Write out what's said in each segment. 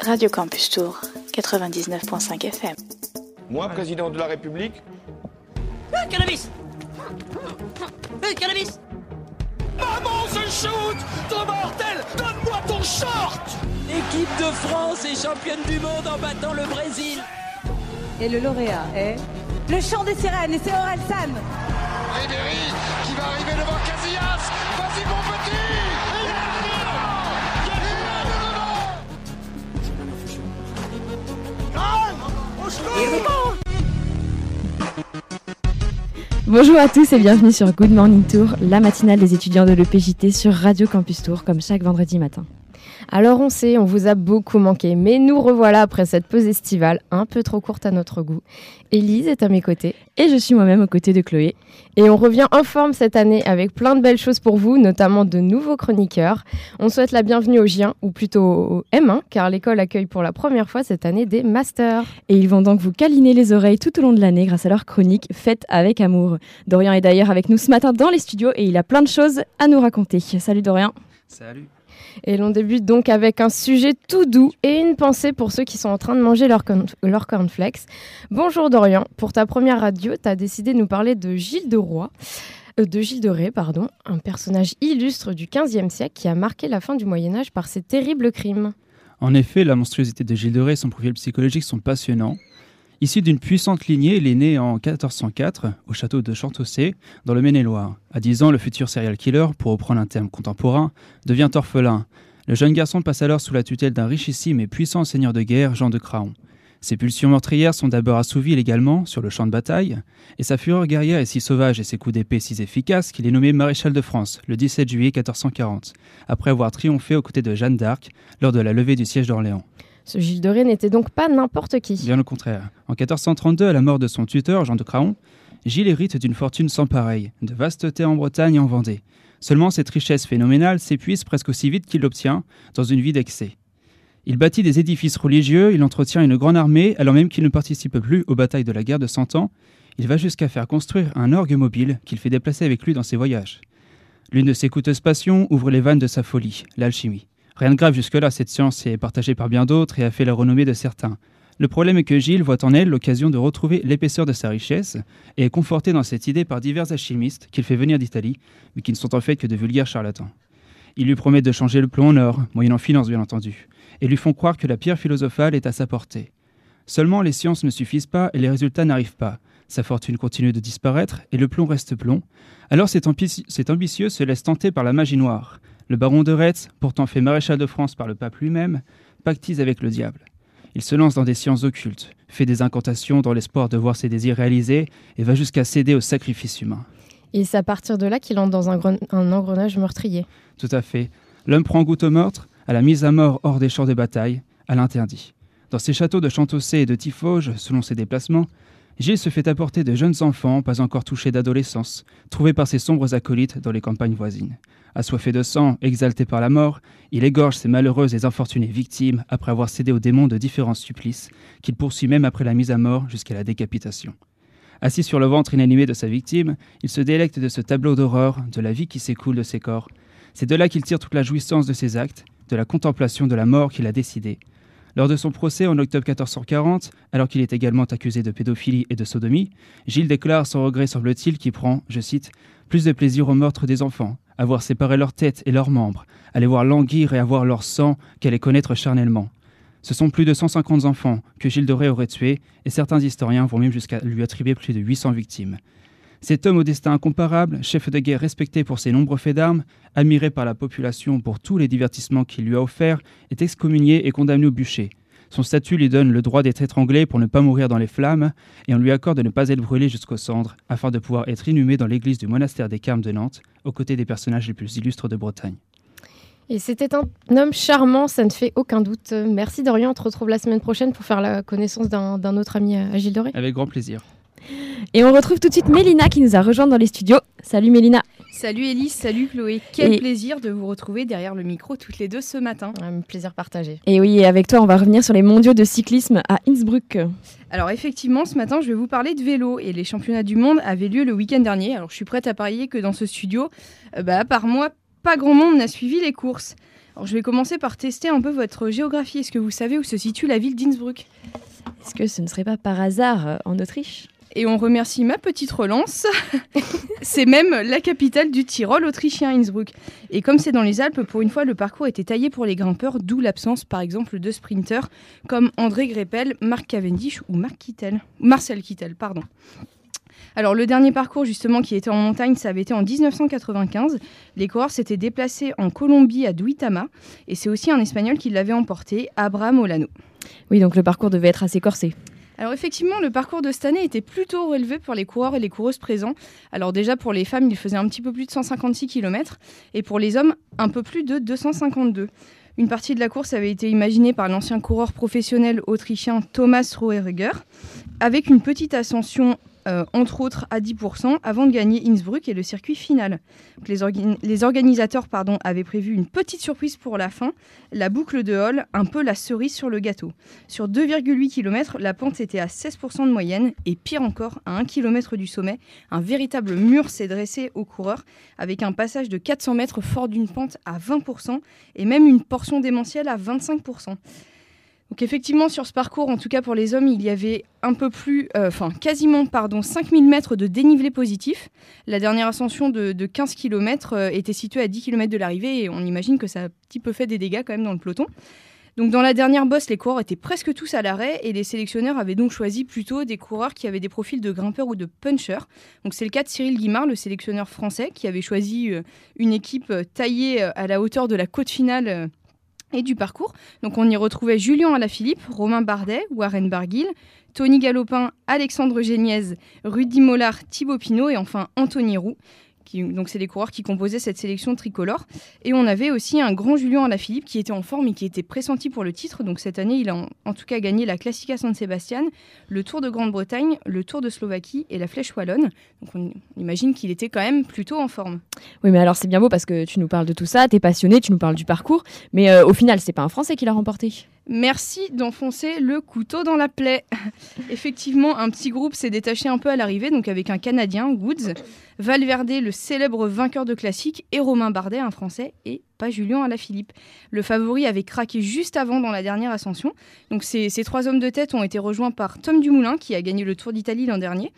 Radio Campus Tour, 99.5 FM. Moi, président de la République. Euh, cannabis. Euh, cannabis. Maman, je shoot. Ton mortel Donne-moi ton short. L'équipe de France est championne du monde en battant le Brésil. Et le lauréat est le chant des sirènes et c'est Aurel San. Bonjour à tous et bienvenue sur Good Morning Tour, la matinale des étudiants de l'EPJT sur Radio Campus Tour, comme chaque vendredi matin. Alors on sait, on vous a beaucoup manqué, mais nous revoilà après cette pause estivale un peu trop courte à notre goût. Élise est à mes côtés et je suis moi-même aux côtés de Chloé. Et on revient en forme cette année avec plein de belles choses pour vous, notamment de nouveaux chroniqueurs. On souhaite la bienvenue aux J1, ou plutôt au M1, car l'école accueille pour la première fois cette année des masters. Et ils vont donc vous câliner les oreilles tout au long de l'année grâce à leur chronique faite avec amour. Dorian est d'ailleurs avec nous ce matin dans les studios et il a plein de choses à nous raconter. Salut Dorian. Salut. Et l'on débute donc avec un sujet tout doux et une pensée pour ceux qui sont en train de manger leur, corn leur cornflakes. Bonjour Dorian, pour ta première radio, tu as décidé de nous parler de Gilles de Roy. euh, de Gilles de Ré, pardon, un personnage illustre du XVe siècle qui a marqué la fin du Moyen Âge par ses terribles crimes. En effet, la monstruosité de Gilles de Ré et son profil psychologique sont passionnants. Issu d'une puissante lignée, il est né en 1404 au château de Chantossé, dans le Maine-et-Loire. À 10 ans, le futur serial killer, pour reprendre un terme contemporain, devient orphelin. Le jeune garçon passe alors sous la tutelle d'un richissime et puissant seigneur de guerre, Jean de Craon. Ses pulsions meurtrières sont d'abord assouvies légalement sur le champ de bataille, et sa fureur guerrière est si sauvage et ses coups d'épée si efficaces qu'il est nommé maréchal de France le 17 juillet 1440, après avoir triomphé aux côtés de Jeanne d'Arc lors de la levée du siège d'Orléans. Ce Gilles de Ré n'était donc pas n'importe qui. Bien au contraire. En 1432, à la mort de son tuteur, Jean de Craon, Gilles hérite d'une fortune sans pareille, de vastes terres en Bretagne et en Vendée. Seulement, cette richesse phénoménale s'épuise presque aussi vite qu'il l'obtient, dans une vie d'excès. Il bâtit des édifices religieux, il entretient une grande armée, alors même qu'il ne participe plus aux batailles de la guerre de Cent Ans. Il va jusqu'à faire construire un orgue mobile qu'il fait déplacer avec lui dans ses voyages. L'une de ses coûteuses passions ouvre les vannes de sa folie, l'alchimie. Rien de grave jusque-là, cette science est partagée par bien d'autres et a fait la renommée de certains. Le problème est que Gilles voit en elle l'occasion de retrouver l'épaisseur de sa richesse et est conforté dans cette idée par divers alchimistes qu'il fait venir d'Italie, mais qui ne sont en fait que de vulgaires charlatans. Ils lui promettent de changer le plomb en or, moyennant finance bien entendu, et lui font croire que la pierre philosophale est à sa portée. Seulement les sciences ne suffisent pas et les résultats n'arrivent pas. Sa fortune continue de disparaître et le plomb reste plomb. Alors cet, ambitieux se laisse tenter par la magie noire. Le baron de Retz, pourtant fait maréchal de France par le pape lui-même, pactise avec le diable. Il se lance dans des sciences occultes, fait des incantations dans l'espoir de voir ses désirs réalisés et va jusqu'à céder au sacrifice humain. Et c'est à partir de là qu'il entre dans un, un, engrenage meurtrier. Tout à fait. L'homme prend goût au meurtre, à la mise à mort hors des champs de bataille, à l'interdit. Dans ses châteaux de Chantossé et de Tifauge, selon ses déplacements, Gilles se fait apporter de jeunes enfants, pas encore touchés d'adolescence, trouvés par ses sombres acolytes dans les campagnes voisines. Assoiffé de sang, exalté par la mort, il égorge ses malheureuses et infortunées victimes après avoir cédé aux démons de différents supplices, qu'il poursuit même après la mise à mort jusqu'à la décapitation. Assis sur le ventre inanimé de sa victime, il se délecte de ce tableau d'horreur, de la vie qui s'écoule de ses corps. C'est de là qu'il tire toute la jouissance de ses actes, de la contemplation de la mort qu'il a décidée. Lors de son procès en octobre 1440, alors qu'il est également accusé de pédophilie et de sodomie, Gilles déclare sans regret, semble-t-il, qu'il prend, je cite, plus de plaisir au meurtre des enfants, à voir séparer leurs têtes et leurs membres, à les voir languir et à voir leur sang qu'à les connaître charnellement. Ce sont plus de 150 enfants que Gilles de Ré aurait tués, et certains historiens vont même jusqu'à lui attribuer plus de 800 victimes. Cet homme au destin incomparable, chef de guerre respecté pour ses nombreux faits d'armes, admiré par la population pour tous les divertissements qu'il lui a offerts, est excommunié et condamné au bûcher. Son statut lui donne le droit d'être étranglé pour ne pas mourir dans les flammes, et on lui accorde de ne pas être brûlé jusqu'aux cendres, afin de pouvoir être inhumé dans l'église du monastère des Carmes de Nantes, aux côtés des personnages les plus illustres de Bretagne. Et c'était un homme charmant, ça ne fait aucun doute. Merci Dorian, on te retrouve la semaine prochaine pour faire la connaissance d'un autre ami à Gilles Doré. Avec grand plaisir. Et on retrouve tout de suite Mélina qui nous a rejoint dans les studios. Salut Mélina. Salut Elise, salut Chloé. Quel et... plaisir de vous retrouver derrière le micro toutes les deux ce matin. Un plaisir partagé. Et oui, et avec toi, on va revenir sur les mondiaux de cyclisme à Innsbruck. Alors effectivement, ce matin, je vais vous parler de vélo et les championnats du monde avaient lieu le week-end dernier. Alors je suis prête à parier que dans ce studio, euh, bah, à part moi, pas grand monde n'a suivi les courses. Alors, je vais commencer par tester un peu votre géographie. Est-ce que vous savez où se situe la ville d'Innsbruck? Est-ce que ce ne serait pas par hasard euh, en Autriche? Et on remercie ma petite relance. c'est même la capitale du Tyrol autrichien, Innsbruck. Et comme c'est dans les Alpes, pour une fois, le parcours était taillé pour les grimpeurs, d'où l'absence, par exemple, de sprinteurs comme André Greppel, Marc Cavendish ou Kittel. Marcel Kittel, pardon. Alors le dernier parcours justement qui était en montagne, ça avait été en 1995. Les coureurs s'étaient déplacés en Colombie à Duitama et c'est aussi un Espagnol qui l'avait emporté, Abraham Olano. Oui, donc le parcours devait être assez corsé. Alors effectivement, le parcours de cette année était plutôt relevé pour les coureurs et les coureuses présents. Alors déjà pour les femmes, il faisait un petit peu plus de 156 km et pour les hommes, un peu plus de 252. Une partie de la course avait été imaginée par l'ancien coureur professionnel autrichien Thomas Roereger, avec une petite ascension euh, entre autres à 10%, avant de gagner Innsbruck et le circuit final. Les, orga- les, organisateurs avaient prévu une petite surprise pour la fin, la boucle de Hall, un peu la cerise sur le gâteau. Sur 2,8 km, la pente était à 16% de moyenne, et pire encore, à 1 km du sommet, un véritable mur s'est dressé aux coureurs, avec un passage de 400 mètres fort d'une pente à 20%, et même une portion démentielle à 25%. Donc effectivement, sur ce parcours, en tout cas pour les hommes, il y avait un peu plus, euh, enfin quasiment, pardon, 5000 mètres de dénivelé positif. La dernière ascension de, de 15 km euh, était située à 10 km de l'arrivée et on imagine que ça a un petit peu fait des dégâts quand même dans le peloton. Donc dans la dernière bosse, les coureurs étaient presque tous à l'arrêt et les sélectionneurs avaient donc choisi plutôt des coureurs qui avaient des profils de grimpeurs ou de punchers. Donc c'est le cas de Cyril Guimard, le sélectionneur français, qui avait choisi euh, une équipe taillée à la hauteur de la côte finale et du parcours. Donc on y retrouvait Julien Alaphilippe, Romain Bardet, Warren Barguil, Tony Galopin, Alexandre Géniez, Rudy Mollard, Thibaut Pinot et enfin Anthony Roux. Donc c'est les coureurs qui composaient cette sélection tricolore. Et on avait aussi un grand Julien Alaphilippe qui était en forme et qui était pressenti pour le titre. Donc cette année, il a en, tout cas gagné la Classica San Sebastian, le Tour de Grande-Bretagne, le Tour de Slovaquie et la Flèche Wallonne. Donc on, imagine qu'il était quand même plutôt en forme. Oui, mais alors c'est bien beau parce que tu nous parles de tout ça, t'es passionné, tu nous parles du parcours, mais euh, au final, c'est pas un Français qui l'a remporté. Merci d'enfoncer le couteau dans la plaie. Effectivement, un petit groupe s'est détaché un peu à l'arrivée, donc avec un Canadien, Woods, Valverde, le célèbre vainqueur de classique, et Romain Bardet, un Français, et pas Julien Alaphilippe. Le favori avait craqué juste avant dans la dernière ascension. Donc ces, ces trois hommes de tête ont été rejoints par Tom Dumoulin, qui a gagné le Tour d'Italie l'an dernier.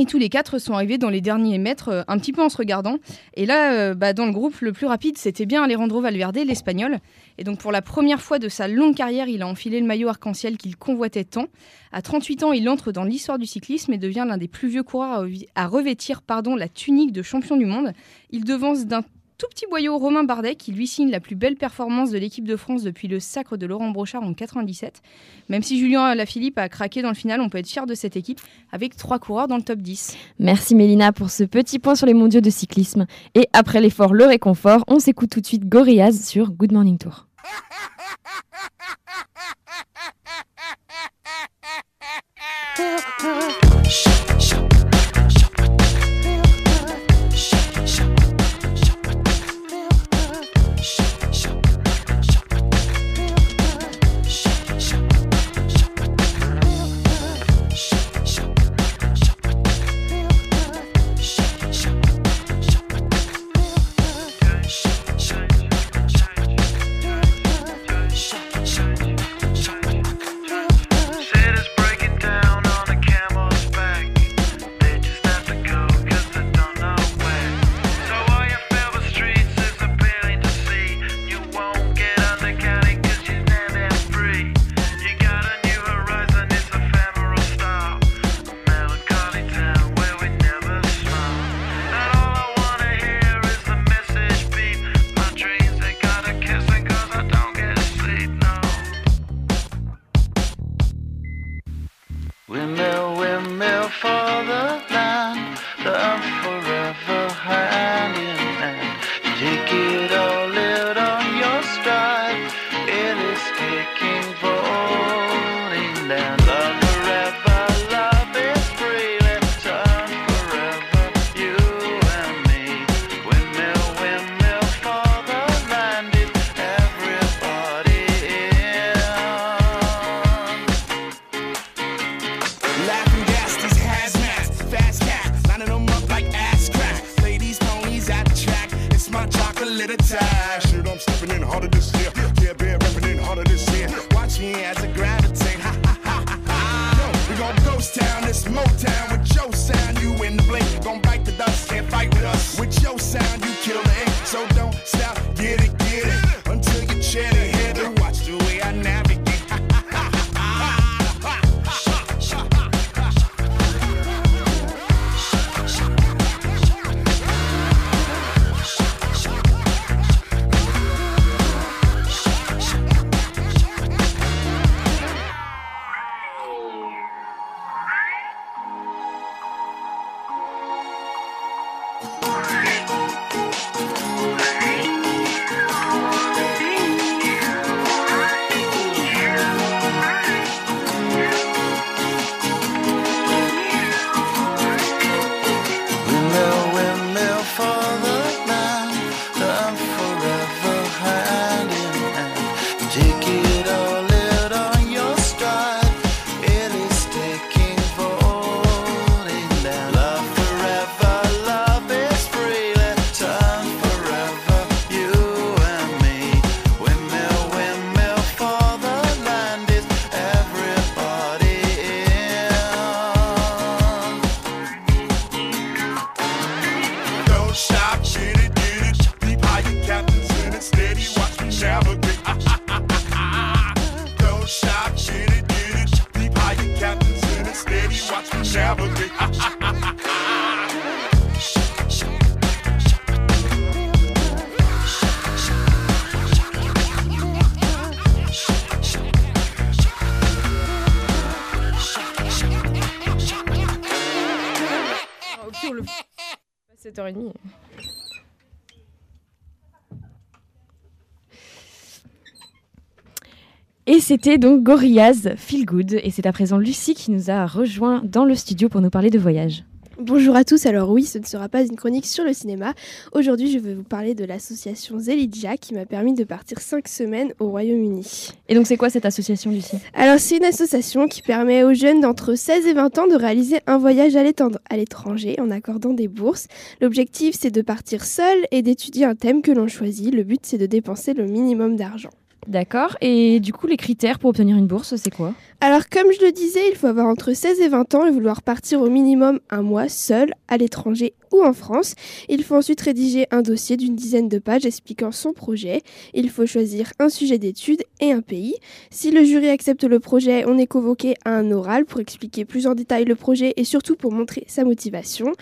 Et tous les quatre sont arrivés dans les derniers mètres, euh, un petit peu en se regardant. Et là, euh, bah, dans le groupe, le plus rapide, c'était bien Alejandro Valverde, l'Espagnol. Et donc pour la première fois de sa longue carrière, il a enfilé le maillot arc-en-ciel qu'il convoitait tant. À 38 ans, il entre dans l'histoire du cyclisme et devient l'un des plus vieux coureurs à, à revêtir pardon, la tunique de champion du monde. Il devance d'un tout petit boyau Romain Bardet qui lui signe la plus belle performance de l'équipe de France depuis le sacre de Laurent Brochard en 97. Même si Julien Alaphilippe a craqué dans le final, on peut être fier de cette équipe avec trois coureurs dans le top 10. Merci Mélina pour ce petit point sur les mondiaux de cyclisme. Et après l'effort, le réconfort, on s'écoute tout de suite Gorillaz sur Good Morning Tour. window. 7h30. Et c'était donc Gorillaz Feel Good. Et c'est à présent Lucie qui nous a rejoint dans le studio pour nous parler de voyage. Bonjour à tous, alors oui, ce ne sera pas une chronique sur le cinéma. Aujourd'hui, je vais vous parler de l'association Zelidja qui m'a permis de partir 5 semaines au Royaume-Uni. Et donc c'est quoi cette association Lucie? Alors c'est une association qui permet aux jeunes d'entre 16 et 20 ans de réaliser un voyage à l'étranger en accordant des bourses. L'objectif c'est de partir seul et d'étudier un thème que l'on choisit. Le but c'est de dépenser le minimum d'argent. D'accord. Et du coup, les critères pour obtenir une bourse, c'est quoi? Alors, comme je le disais, il faut avoir entre 16 et 20 ans et vouloir partir au minimum un mois seul à l'étranger ou en France. Il faut ensuite rédiger un dossier d'une dizaine de pages expliquant son projet. Il faut choisir un sujet d'étude et un pays. Si le jury accepte le projet, on est convoqué à un oral pour expliquer plus en détail le projet et surtout pour montrer sa motivation.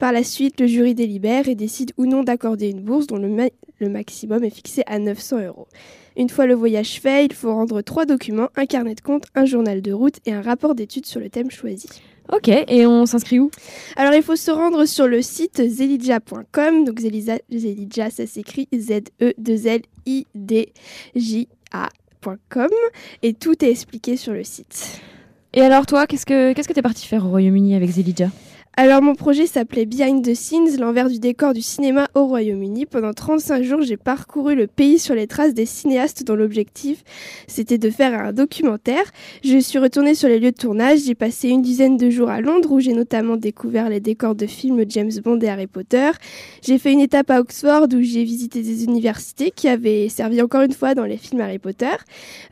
Par la suite, le jury délibère et décide ou non d'accorder une bourse dont le, ma le maximum est fixé à 900 euros. Une fois le voyage fait, il faut rendre trois documents, un carnet de compte, un journal de route et un rapport d'études sur le thème choisi. Ok, et on s'inscrit où? Alors il faut se rendre sur le site zelidja.com. Donc Zelidja, ça s'écrit Z-E-2-L-I-D-J-A.com. Et tout est expliqué sur le site. Et alors toi, qu'est-ce que qu'est-ce que t'es parti faire au Royaume-Uni avec Zelidja alors mon projet s'appelait Behind the Scenes, l'envers du décor du cinéma au Royaume-Uni. Pendant 35 jours, j'ai parcouru le pays sur les traces des cinéastes dont l'objectif c'était de faire un documentaire. Je suis retournée sur les lieux de tournage, j'ai passé une dizaine de jours à Londres où j'ai notamment découvert les décors de films James Bond et Harry Potter. J'ai fait une étape à Oxford où j'ai visité des universités qui avaient servi encore une fois dans les films Harry Potter.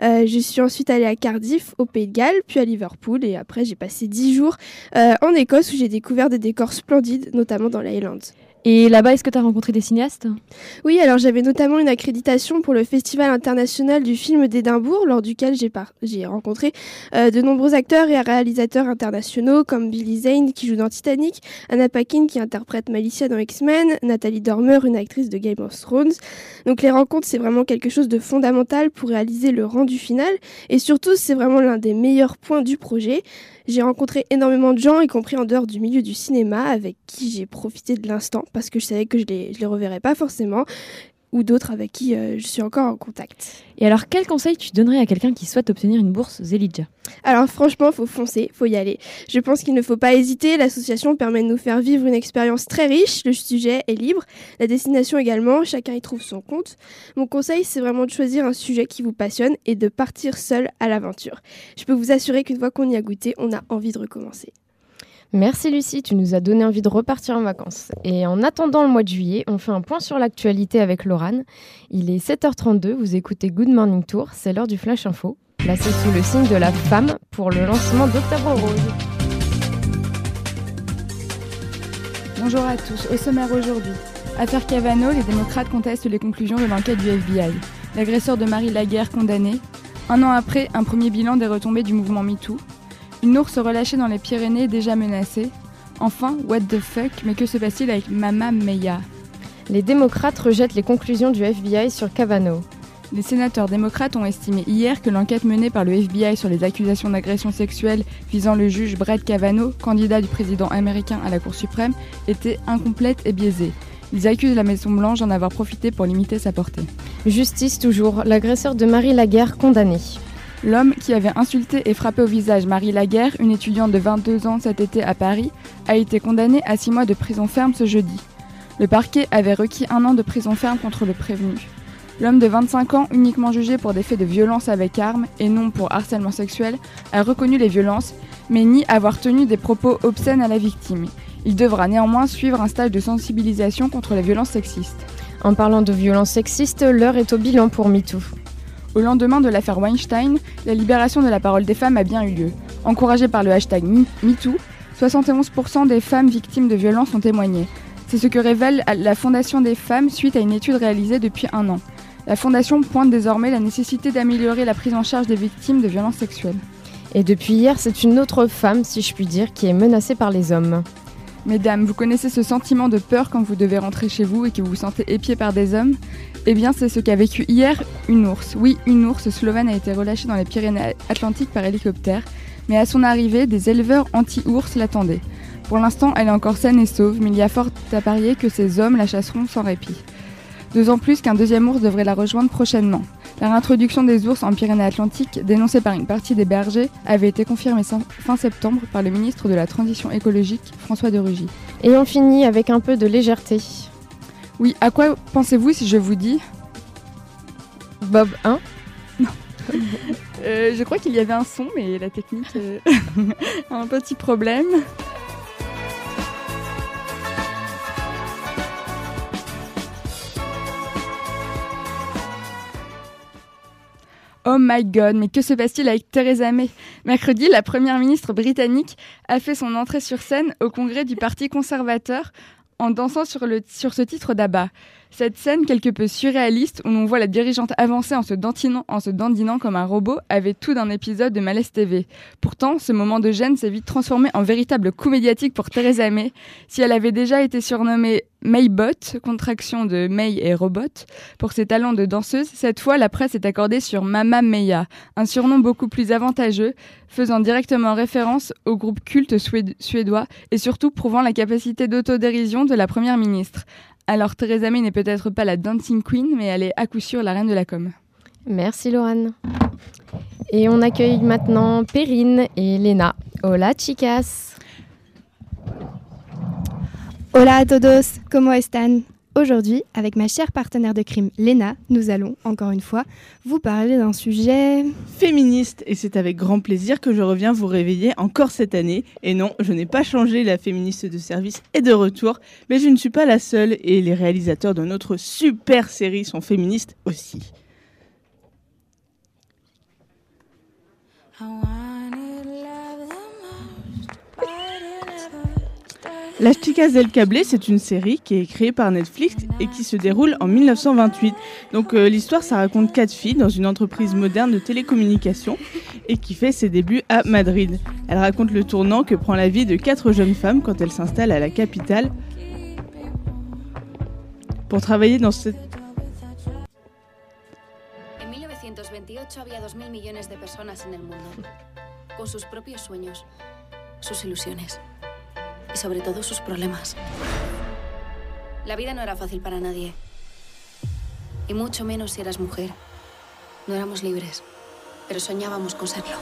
Euh, je suis ensuite allée à Cardiff, au Pays de Galles, puis à Liverpool et après j'ai passé 10 jours euh, en Écosse où j'ai découvert des décors splendides, notamment dans l'Highland. Et là-bas, est-ce que tu as rencontré des cinéastes? Oui, alors j'avais notamment une accréditation pour le Festival international du film d'Édimbourg, lors duquel j'ai par... rencontré euh, de nombreux acteurs et réalisateurs internationaux comme Billy Zane qui joue dans Titanic, Anna Paquin qui interprète Malicia dans X-Men, Nathalie Dormer, une actrice de Game of Thrones. Donc les rencontres, c'est vraiment quelque chose de fondamental pour réaliser le rendu final et surtout, c'est vraiment l'un des meilleurs points du projet. J'ai rencontré énormément de gens, y compris en dehors du milieu du cinéma, avec qui j'ai profité de l'instant parce que je savais que je les, les reverrais pas forcément ou d'autres avec qui euh, je suis encore en contact. Et alors, quel conseil tu donnerais à quelqu'un qui souhaite obtenir une bourse Zelidja Alors, franchement, faut foncer, faut y aller. Je pense qu'il ne faut pas hésiter. L'association permet de nous faire vivre une expérience très riche. Le sujet est libre, la destination également. Chacun y trouve son compte. Mon conseil, c'est vraiment de choisir un sujet qui vous passionne et de partir seul à l'aventure. Je peux vous assurer qu'une fois qu'on y a goûté, on a envie de recommencer. Merci Lucie, tu nous as donné envie de repartir en vacances. Et en attendant le mois de juillet, on fait un point sur l'actualité avec Laurane. Il est 7h32, vous écoutez Good Morning Tour, c'est l'heure du Flash Info, placé sous le signe de la femme pour le lancement d'Octobre Rose. Bonjour à tous, au sommaire aujourd'hui. Affaire Cavano, les démocrates contestent les conclusions de l'enquête du FBI. L'agresseur de Marie Laguerre condamné. Un an après, un premier bilan des retombées du mouvement MeToo. Une ours relâchée dans les Pyrénées déjà menacée. Enfin, what the fuck, mais que se passe-t-il avec Mama Meya? Les démocrates rejettent les conclusions du FBI sur Cavano. Les sénateurs démocrates ont estimé hier que l'enquête menée par le FBI sur les accusations d'agression sexuelle visant le juge Brett Kavanaugh, candidat du président américain à la Cour suprême, était incomplète et biaisée. Ils accusent la Maison-Blanche d'en avoir profité pour limiter sa portée. Justice toujours, l'agresseur de Marie Laguerre condamné. L'homme qui avait insulté et frappé au visage Marie Laguerre, une étudiante de 22 ans cet été à Paris, a été condamné à 6 mois de prison ferme ce jeudi. Le parquet avait requis un an de prison ferme contre le prévenu. L'homme de 25 ans, uniquement jugé pour des faits de violence avec arme et non pour harcèlement sexuel, a reconnu les violences, mais nie avoir tenu des propos obscènes à la victime. Il devra néanmoins suivre un stage de sensibilisation contre les violences sexistes. En parlant de violences sexistes, l'heure est au bilan pour MeToo. Au lendemain de l'affaire Weinstein, la libération de la parole des femmes a bien eu lieu. Encouragée par le hashtag MeToo, 71% des femmes victimes de violences ont témoigné. C'est ce que révèle la Fondation des femmes suite à une étude réalisée depuis un an. La Fondation pointe désormais la nécessité d'améliorer la prise en charge des victimes de violences sexuelles. Et depuis hier, c'est une autre femme, si je puis dire, qui est menacée par les hommes. Mesdames, vous connaissez ce sentiment de peur quand vous devez rentrer chez vous et que vous vous sentez épié par des hommes? Eh bien, c'est ce qu'a vécu hier une ours. Oui, une ours slovène a été relâchée dans les Pyrénées-Atlantiques par hélicoptère, mais à son arrivée, des éleveurs anti-ours l'attendaient. Pour l'instant, elle est encore saine et sauve, mais il y a fort à parier que ces hommes la chasseront sans répit. Deux ans plus qu'un deuxième ours devrait la rejoindre prochainement. La réintroduction des ours en Pyrénées-Atlantiques, dénoncée par une partie des bergers, avait été confirmée fin septembre par le ministre de la Transition écologique, François de Rugy. Et on finit avec un peu de légèreté. Oui, à quoi pensez-vous si je vous dis Bob 1 Non. Euh, je crois qu'il y avait un son, mais la technique euh, a un petit problème. Oh my god, mais que se passe-t-il avec Theresa May? Mercredi, la première ministre britannique a fait son entrée sur scène au congrès du Parti conservateur en dansant sur, le, sur ce titre d'abat. Cette scène quelque peu surréaliste où l'on voit la dirigeante avancer en se, dandinant, en se dandinant comme un robot avait tout d'un épisode de Malaise TV. Pourtant, ce moment de gêne s'est vite transformé en véritable coup médiatique pour Theresa May. Si elle avait déjà été surnommée Maybot, contraction de May et Robot, pour ses talents de danseuse, cette fois la presse est accordée sur Mama Meya, un surnom beaucoup plus avantageux, faisant directement référence au groupe culte suédois et surtout prouvant la capacité d'autodérision de la première ministre. Alors Theresa May n'est peut-être pas la dancing queen, mais elle est à coup sûr la reine de la com. Merci Laurent. Et on accueille maintenant Perrine et Lena. Hola chicas. Hola a todos, ¿cómo están? Aujourd'hui, avec ma chère partenaire de crime, Léna, nous allons, encore une fois, vous parler d'un sujet féministe. Et c'est avec grand plaisir que je reviens vous réveiller encore cette année. Et non, je n'ai pas changé, la féministe de service est de retour, mais je ne suis pas la seule et les réalisateurs de notre super série sont féministes aussi. La Chicas del Cable, c'est une série qui est créée par Netflix et qui se déroule en 1928. Donc euh, l'histoire, ça raconte quatre filles dans une entreprise moderne de télécommunications et qui fait ses débuts à Madrid. Elle raconte le tournant que prend la vie de quatre jeunes femmes quand elles s'installent à la capitale pour travailler dans cette... En 1928 había 2.000 millones de sus propios. Y sobre todo sus problemas. La vida no era fácil para nadie. Y mucho menos si eras mujer. No éramos libres, pero soñábamos con serlo.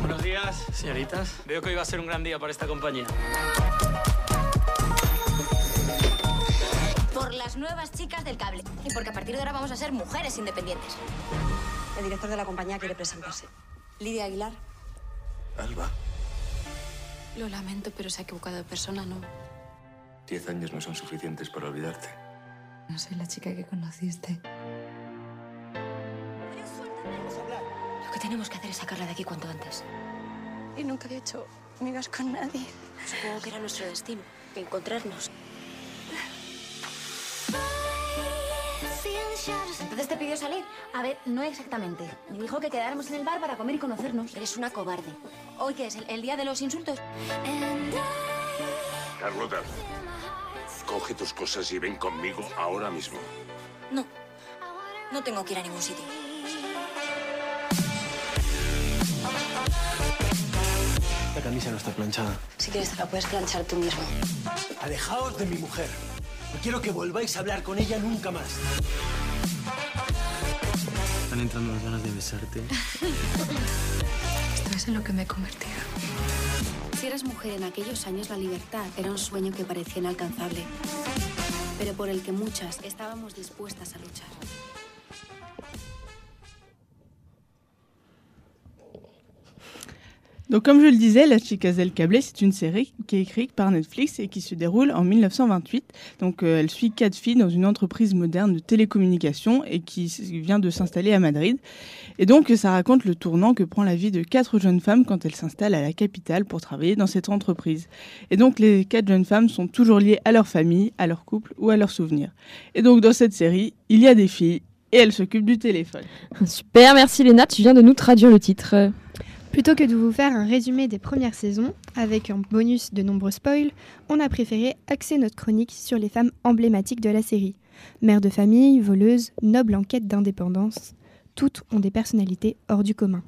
Buenos días, señoritas. Veo que hoy va a ser un gran día para esta compañía. Por las nuevas chicas del cable. Y porque a partir de ahora vamos a ser mujeres independientes. El director de la compañía quiere presentarse. Lidia Aguilar. Alba. Lo lamento, pero se ha equivocado de persona, ¿no? Diez años no son suficientes para olvidarte. No soy la chica que conociste. Lo que tenemos que hacer es sacarla de aquí cuanto antes. Y nunca había hecho amigas con nadie. Supongo que era nuestro destino, encontrarnos. Entonces te pidió salir. A ver, no exactamente. Me dijo que quedáramos en el bar para comer y conocernos. Eres una cobarde. ¿Hoy qué es? ¿El, día de los insultos? Carlota, coge tus cosas y ven conmigo ahora mismo. No. No tengo que ir a ningún sitio. La camisa no está planchada. Si quieres te la puedes planchar tú mismo. Alejaos de mi mujer. No quiero que volváis a hablar con ella nunca más. Están entrando las ganas de besarte. Esto es en lo que me he convertido. Si eras mujer en aquellos años, la libertad era un sueño que parecía inalcanzable, pero por el que muchas estábamos dispuestas a luchar. Donc comme je le disais, La Chicas del Cable, c'est une série qui est écrite par Netflix et qui se déroule en 1928. Donc euh, elle suit quatre filles dans une entreprise moderne de télécommunications et qui vient de s'installer à Madrid. Et donc ça raconte le tournant que prend la vie de quatre jeunes femmes quand elles s'installent à la capitale pour travailler dans cette entreprise. Et donc les quatre jeunes femmes sont toujours liées à leur famille, à leur couple ou à leurs souvenirs. Et donc dans cette série, il y a des filles et elle s'occupe du téléphone. Super, merci Léna, tu viens de nous traduire le titre. Plutôt que de vous faire un résumé des premières saisons, avec un bonus de nombreux spoils, on a préféré axer notre chronique sur les femmes emblématiques de la série. Mères de famille, voleuses, nobles en quête d'indépendance, toutes ont des personnalités hors du commun.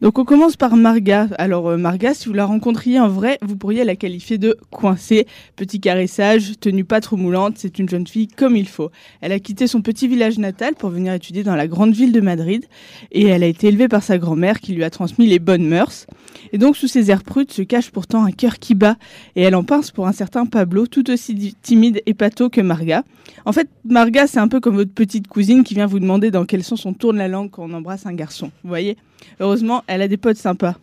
Donc on commence par Marga. Alors euh, Marga, si vous la rencontriez en vrai, vous pourriez la qualifier de coincée, petit caressage, tenue pas trop moulante, c'est une jeune fille comme il faut. Elle a quitté son petit village natal pour venir étudier dans la grande ville de Madrid et elle a été élevée par sa grand-mère qui lui a transmis les bonnes mœurs. Et donc sous ses airs prudes se cache pourtant un cœur qui bat et elle en pince pour un certain Pablo tout aussi timide et pâteau que Marga. En fait, Marga, c'est un peu comme votre petite cousine qui vient vous demander dans quel sens on tourne la langue quand on embrasse un garçon. Vous voyez Heureusement, elle a des potes sympas.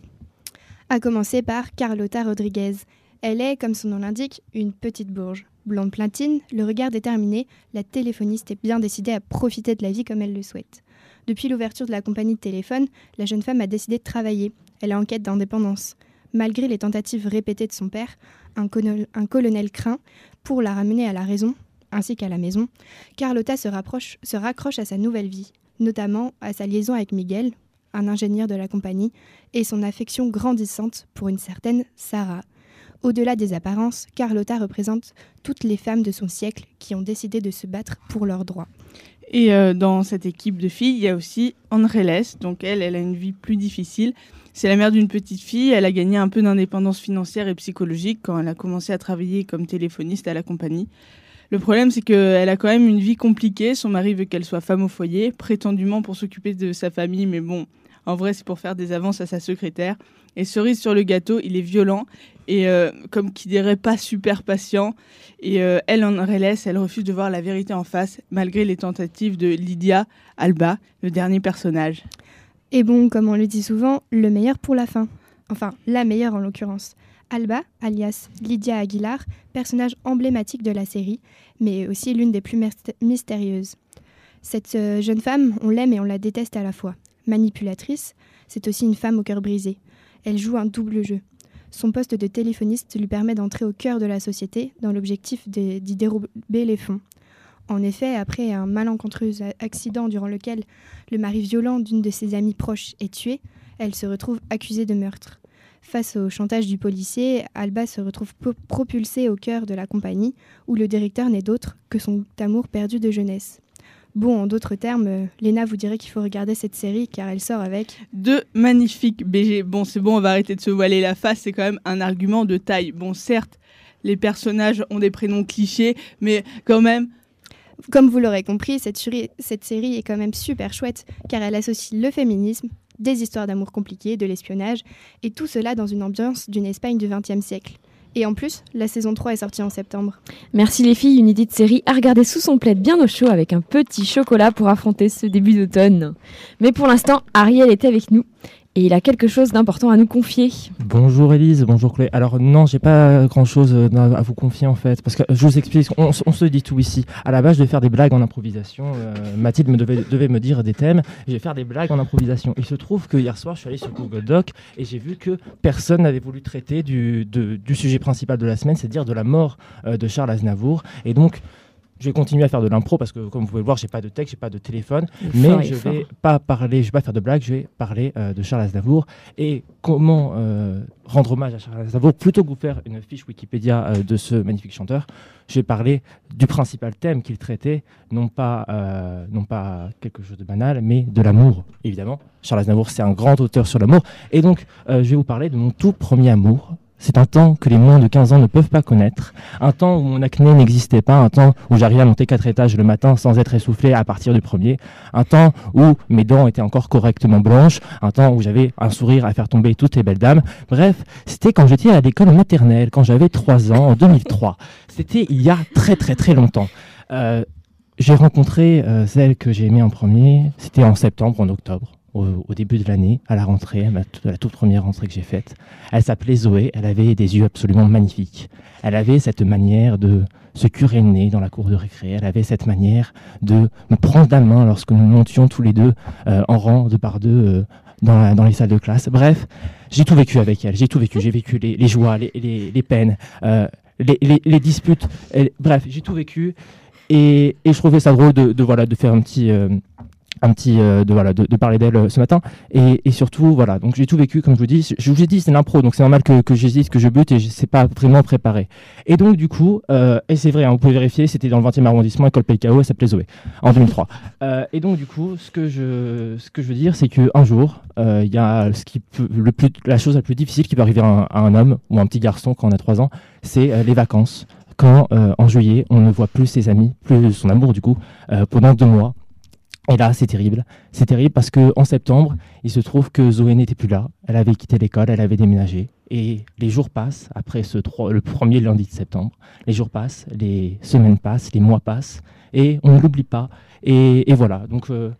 À commencer par Carlota Rodriguez. Elle est, comme son nom l'indique, une petite bourge. Blonde platine, le regard déterminé, la téléphoniste est bien décidée à profiter de la vie comme elle le souhaite. Depuis l'ouverture de la compagnie de téléphone, la jeune femme a décidé de travailler. Elle est en quête d'indépendance. Malgré les tentatives répétées de son père, un, colonel, un colonel craint pour la ramener à la raison, ainsi qu'à la maison, Carlota se, rapproche, se raccroche à sa nouvelle vie notamment à sa liaison avec Miguel, un ingénieur de la compagnie, et son affection grandissante pour une certaine Sarah. Au-delà des apparences, Carlotta représente toutes les femmes de son siècle qui ont décidé de se battre pour leurs droits. Et euh, dans cette équipe de filles, il y a aussi Andreles. Donc elle, elle a une vie plus difficile. C'est la mère d'une petite fille. Elle a gagné un peu d'indépendance financière et psychologique quand elle a commencé à travailler comme téléphoniste à la compagnie. Le problème, c'est qu'elle a quand même une vie compliquée. Son mari veut qu'elle soit femme au foyer, prétendument pour s'occuper de sa famille, mais bon, en vrai, c'est pour faire des avances à sa secrétaire. Et cerise sur le gâteau, il est violent et, euh, comme qui dirait, pas super patient. Et euh, elle en relaisse, elle refuse de voir la vérité en face, malgré les tentatives de Lydia Alba, le dernier personnage. Et bon, comme on le dit souvent, le meilleur pour la fin. Enfin, la meilleure en l'occurrence. Alba, alias Lydia Aguilar, personnage emblématique de la série, mais aussi l'une des plus mystérieuses. Cette euh, jeune femme, on l'aime et on la déteste à la fois. Manipulatrice, c'est aussi une femme au cœur brisé. Elle joue un double jeu. Son poste de téléphoniste lui permet d'entrer au cœur de la société dans l'objectif d'y dérober les fonds. En effet, après un malencontreux accident durant lequel le mari violent d'une de ses amies proches est tué, elle se retrouve accusée de meurtre. Face au chantage du policier, Alba se retrouve propulsée au cœur de la compagnie, où le directeur n'est d'autre que son amour perdu de jeunesse. Bon, en d'autres termes, Léna vous dirait qu'il faut regarder cette série car elle sort avec deux magnifiques BG. Bon, c'est bon, on va arrêter de se voiler la face, c'est quand même un argument de taille. Bon, certes, les personnages ont des prénoms clichés, mais quand même, comme vous l'aurez compris, cette, cette, série est quand même super chouette car elle associe le féminisme, des histoires d'amour compliquées, de l'espionnage, et tout cela dans une ambiance d'une Espagne du XXe siècle. Et en plus, la saison 3 est sortie en septembre. Merci les filles, une idée de série à regarder sous son plaid bien au chaud avec un petit chocolat pour affronter ce début d'automne. Mais pour l'instant, Ariel est avec nous et il a quelque chose d'important à nous confier. Bonjour Elise, bonjour Chloé. Alors non, j'ai pas grand chose euh, à vous confier en fait, parce que je vous explique, on, se dit tout ici. À la base, je vais faire des blagues en improvisation. Euh, Mathilde me devait, me dire des thèmes, je vais faire des blagues en improvisation. Il se trouve que hier soir, je suis allé sur Google Doc et j'ai vu que personne n'avait voulu traiter du, sujet principal de la semaine, c'est-à-dire de la mort euh, de Charles Aznavour. Et donc, je vais continuer à faire de l'impro parce que, comme vous pouvez le voir, j'ai pas de texte, j'ai pas de téléphone. mais je vais pas parler, je vais pas faire de blagues, je vais parler euh, de Charles Aznavour et comment euh, rendre hommage à Charles Aznavour? Plutôt que vous faire une fiche Wikipédia euh, de ce magnifique chanteur. Je vais parler du principal thème qu'il traitait, non pas, non pas quelque chose de banal, mais de l'amour, évidemment. Charles Aznavour, c'est un grand auteur sur l'amour. Et donc, je vais vous parler de mon tout premier amour, c'est un temps que les moins de 15 ans ne peuvent pas connaître, un temps où mon acné n'existait pas, un temps où j'arrivais à monter quatre étages le matin sans être essoufflé à partir du premier, un temps où mes dents étaient encore correctement blanches, un temps où j'avais un sourire à faire tomber toutes les belles dames. Bref, c'était quand j'étais à l'école maternelle, quand j'avais 3 ans, en 2003. C'était il y a très très très longtemps. Euh, j'ai rencontré euh, celle que j'ai aimée en premier, c'était en septembre, en octobre au, début de l'année, à la rentrée, la toute première rentrée que j'ai faite. Elle s'appelait Zoé, elle avait des yeux absolument magnifiques. Elle avait cette manière de se curer le nez dans la cour de récré, elle avait cette manière de me prendre la main lorsque nous montions tous les deux euh, en rang, deux par deux, euh, dans, dans, les salles de classe. Bref, j'ai tout vécu avec elle, j'ai tout vécu, j'ai vécu les, joies, les, les, peines, euh, les, disputes, bref, j'ai tout vécu. Et, et, je trouvais ça drôle de, de, voilà, de faire un petit un petit euh, de voilà de, de parler d'elle euh, ce matin. Et, et surtout voilà donc j'ai tout vécu comme je vous dis. Je vous ai dit c'est l'impro donc c'est normal que, que j'hésite que je bute et je sais pas vraiment préparé. Et donc du coup euh, et c'est vrai hein, vous pouvez vérifier c'était dans le 20e arrondissement école PKO elle s'appelait Zoé en 2003 Euh, et donc du coup ce que je ce que je veux dire c'est que un jour euh, il y a ce qui peut, le plus la chose la plus difficile qui peut arriver à un, à un homme ou un petit garçon quand on a 3 ans c'est les vacances. Quand euh, en juillet on ne voit plus ses amis plus son amour du coup euh, pendant deux mois et là, c'est terrible. C'est terrible parce que en septembre, il se trouve que Zoé n'était plus là. Elle avait quitté l'école, elle avait déménagé. Et les jours passent, après ce le premier lundi de septembre, les jours passent, les semaines passent, les mois passent, et on ne l'oublie pas. Et, voilà. Donc, euh,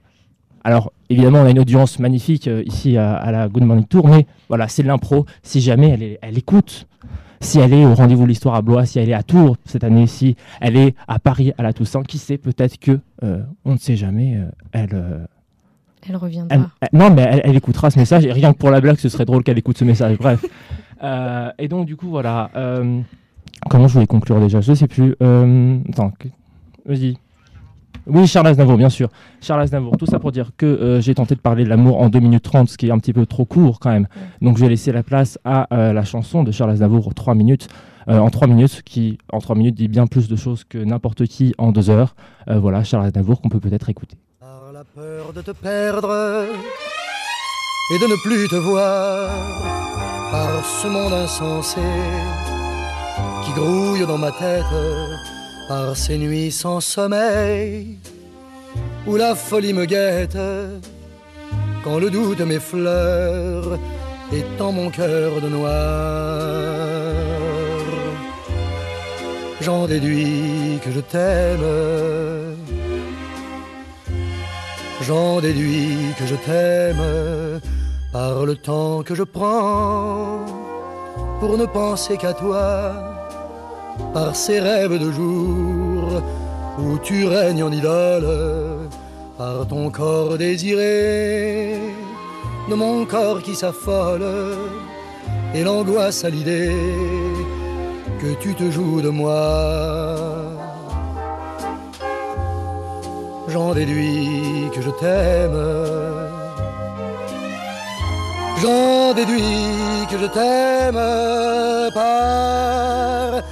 alors, évidemment, on a une audience magnifique euh, ici à, la Good Morning Tour, mais voilà, c'est de l'impro. Si jamais elle écoute, si elle est au rendez-vous de l'histoire à Blois, si elle est à Tours cette année, si elle est à Paris à la Toussaint, qui sait, peut-être que, euh, on ne sait jamais, euh, elle. euh, Elle reviendra. elle- elle- non, mais elle, elle écoutera ce message, et rien que pour la blague, ce serait drôle qu'elle écoute ce message. Bref. Et donc, du coup, voilà. comment je voulais conclure déjà? Je sais plus. Attends, vas-y. Oui, Charles Aznavour, bien sûr. Charles Aznavour, tout ça pour dire que euh, j'ai tenté de parler de l'amour en 2 minutes 30, ce qui est un petit peu trop court quand même. Donc je vais laisser la place à euh, la chanson de Charles Aznavour, 3 minutes. euh, en 3 minutes, qui en 3 minutes dit bien plus de choses que n'importe qui en 2 heures. Euh, voilà, Charles Aznavour qu'on peut peut-être écouter. la peur de te perdre et de ne plus te voir par ce monde insensé qui grouille dans ma tête par ces nuits sans sommeil où la folie me guette quand le doute m'effleure et tend mon cœur de noir. J'en déduis que je t'aime J'en déduis que je t'aime par le temps que je prends pour ne penser qu'à toi, par ces rêves de jour où tu règnes en idole, par ton corps désiré, de mon corps qui s'affole, et l'angoisse à l'idée que tu te joues de moi. J'en déduis que je t'aime. J'en déduis que je t'aime par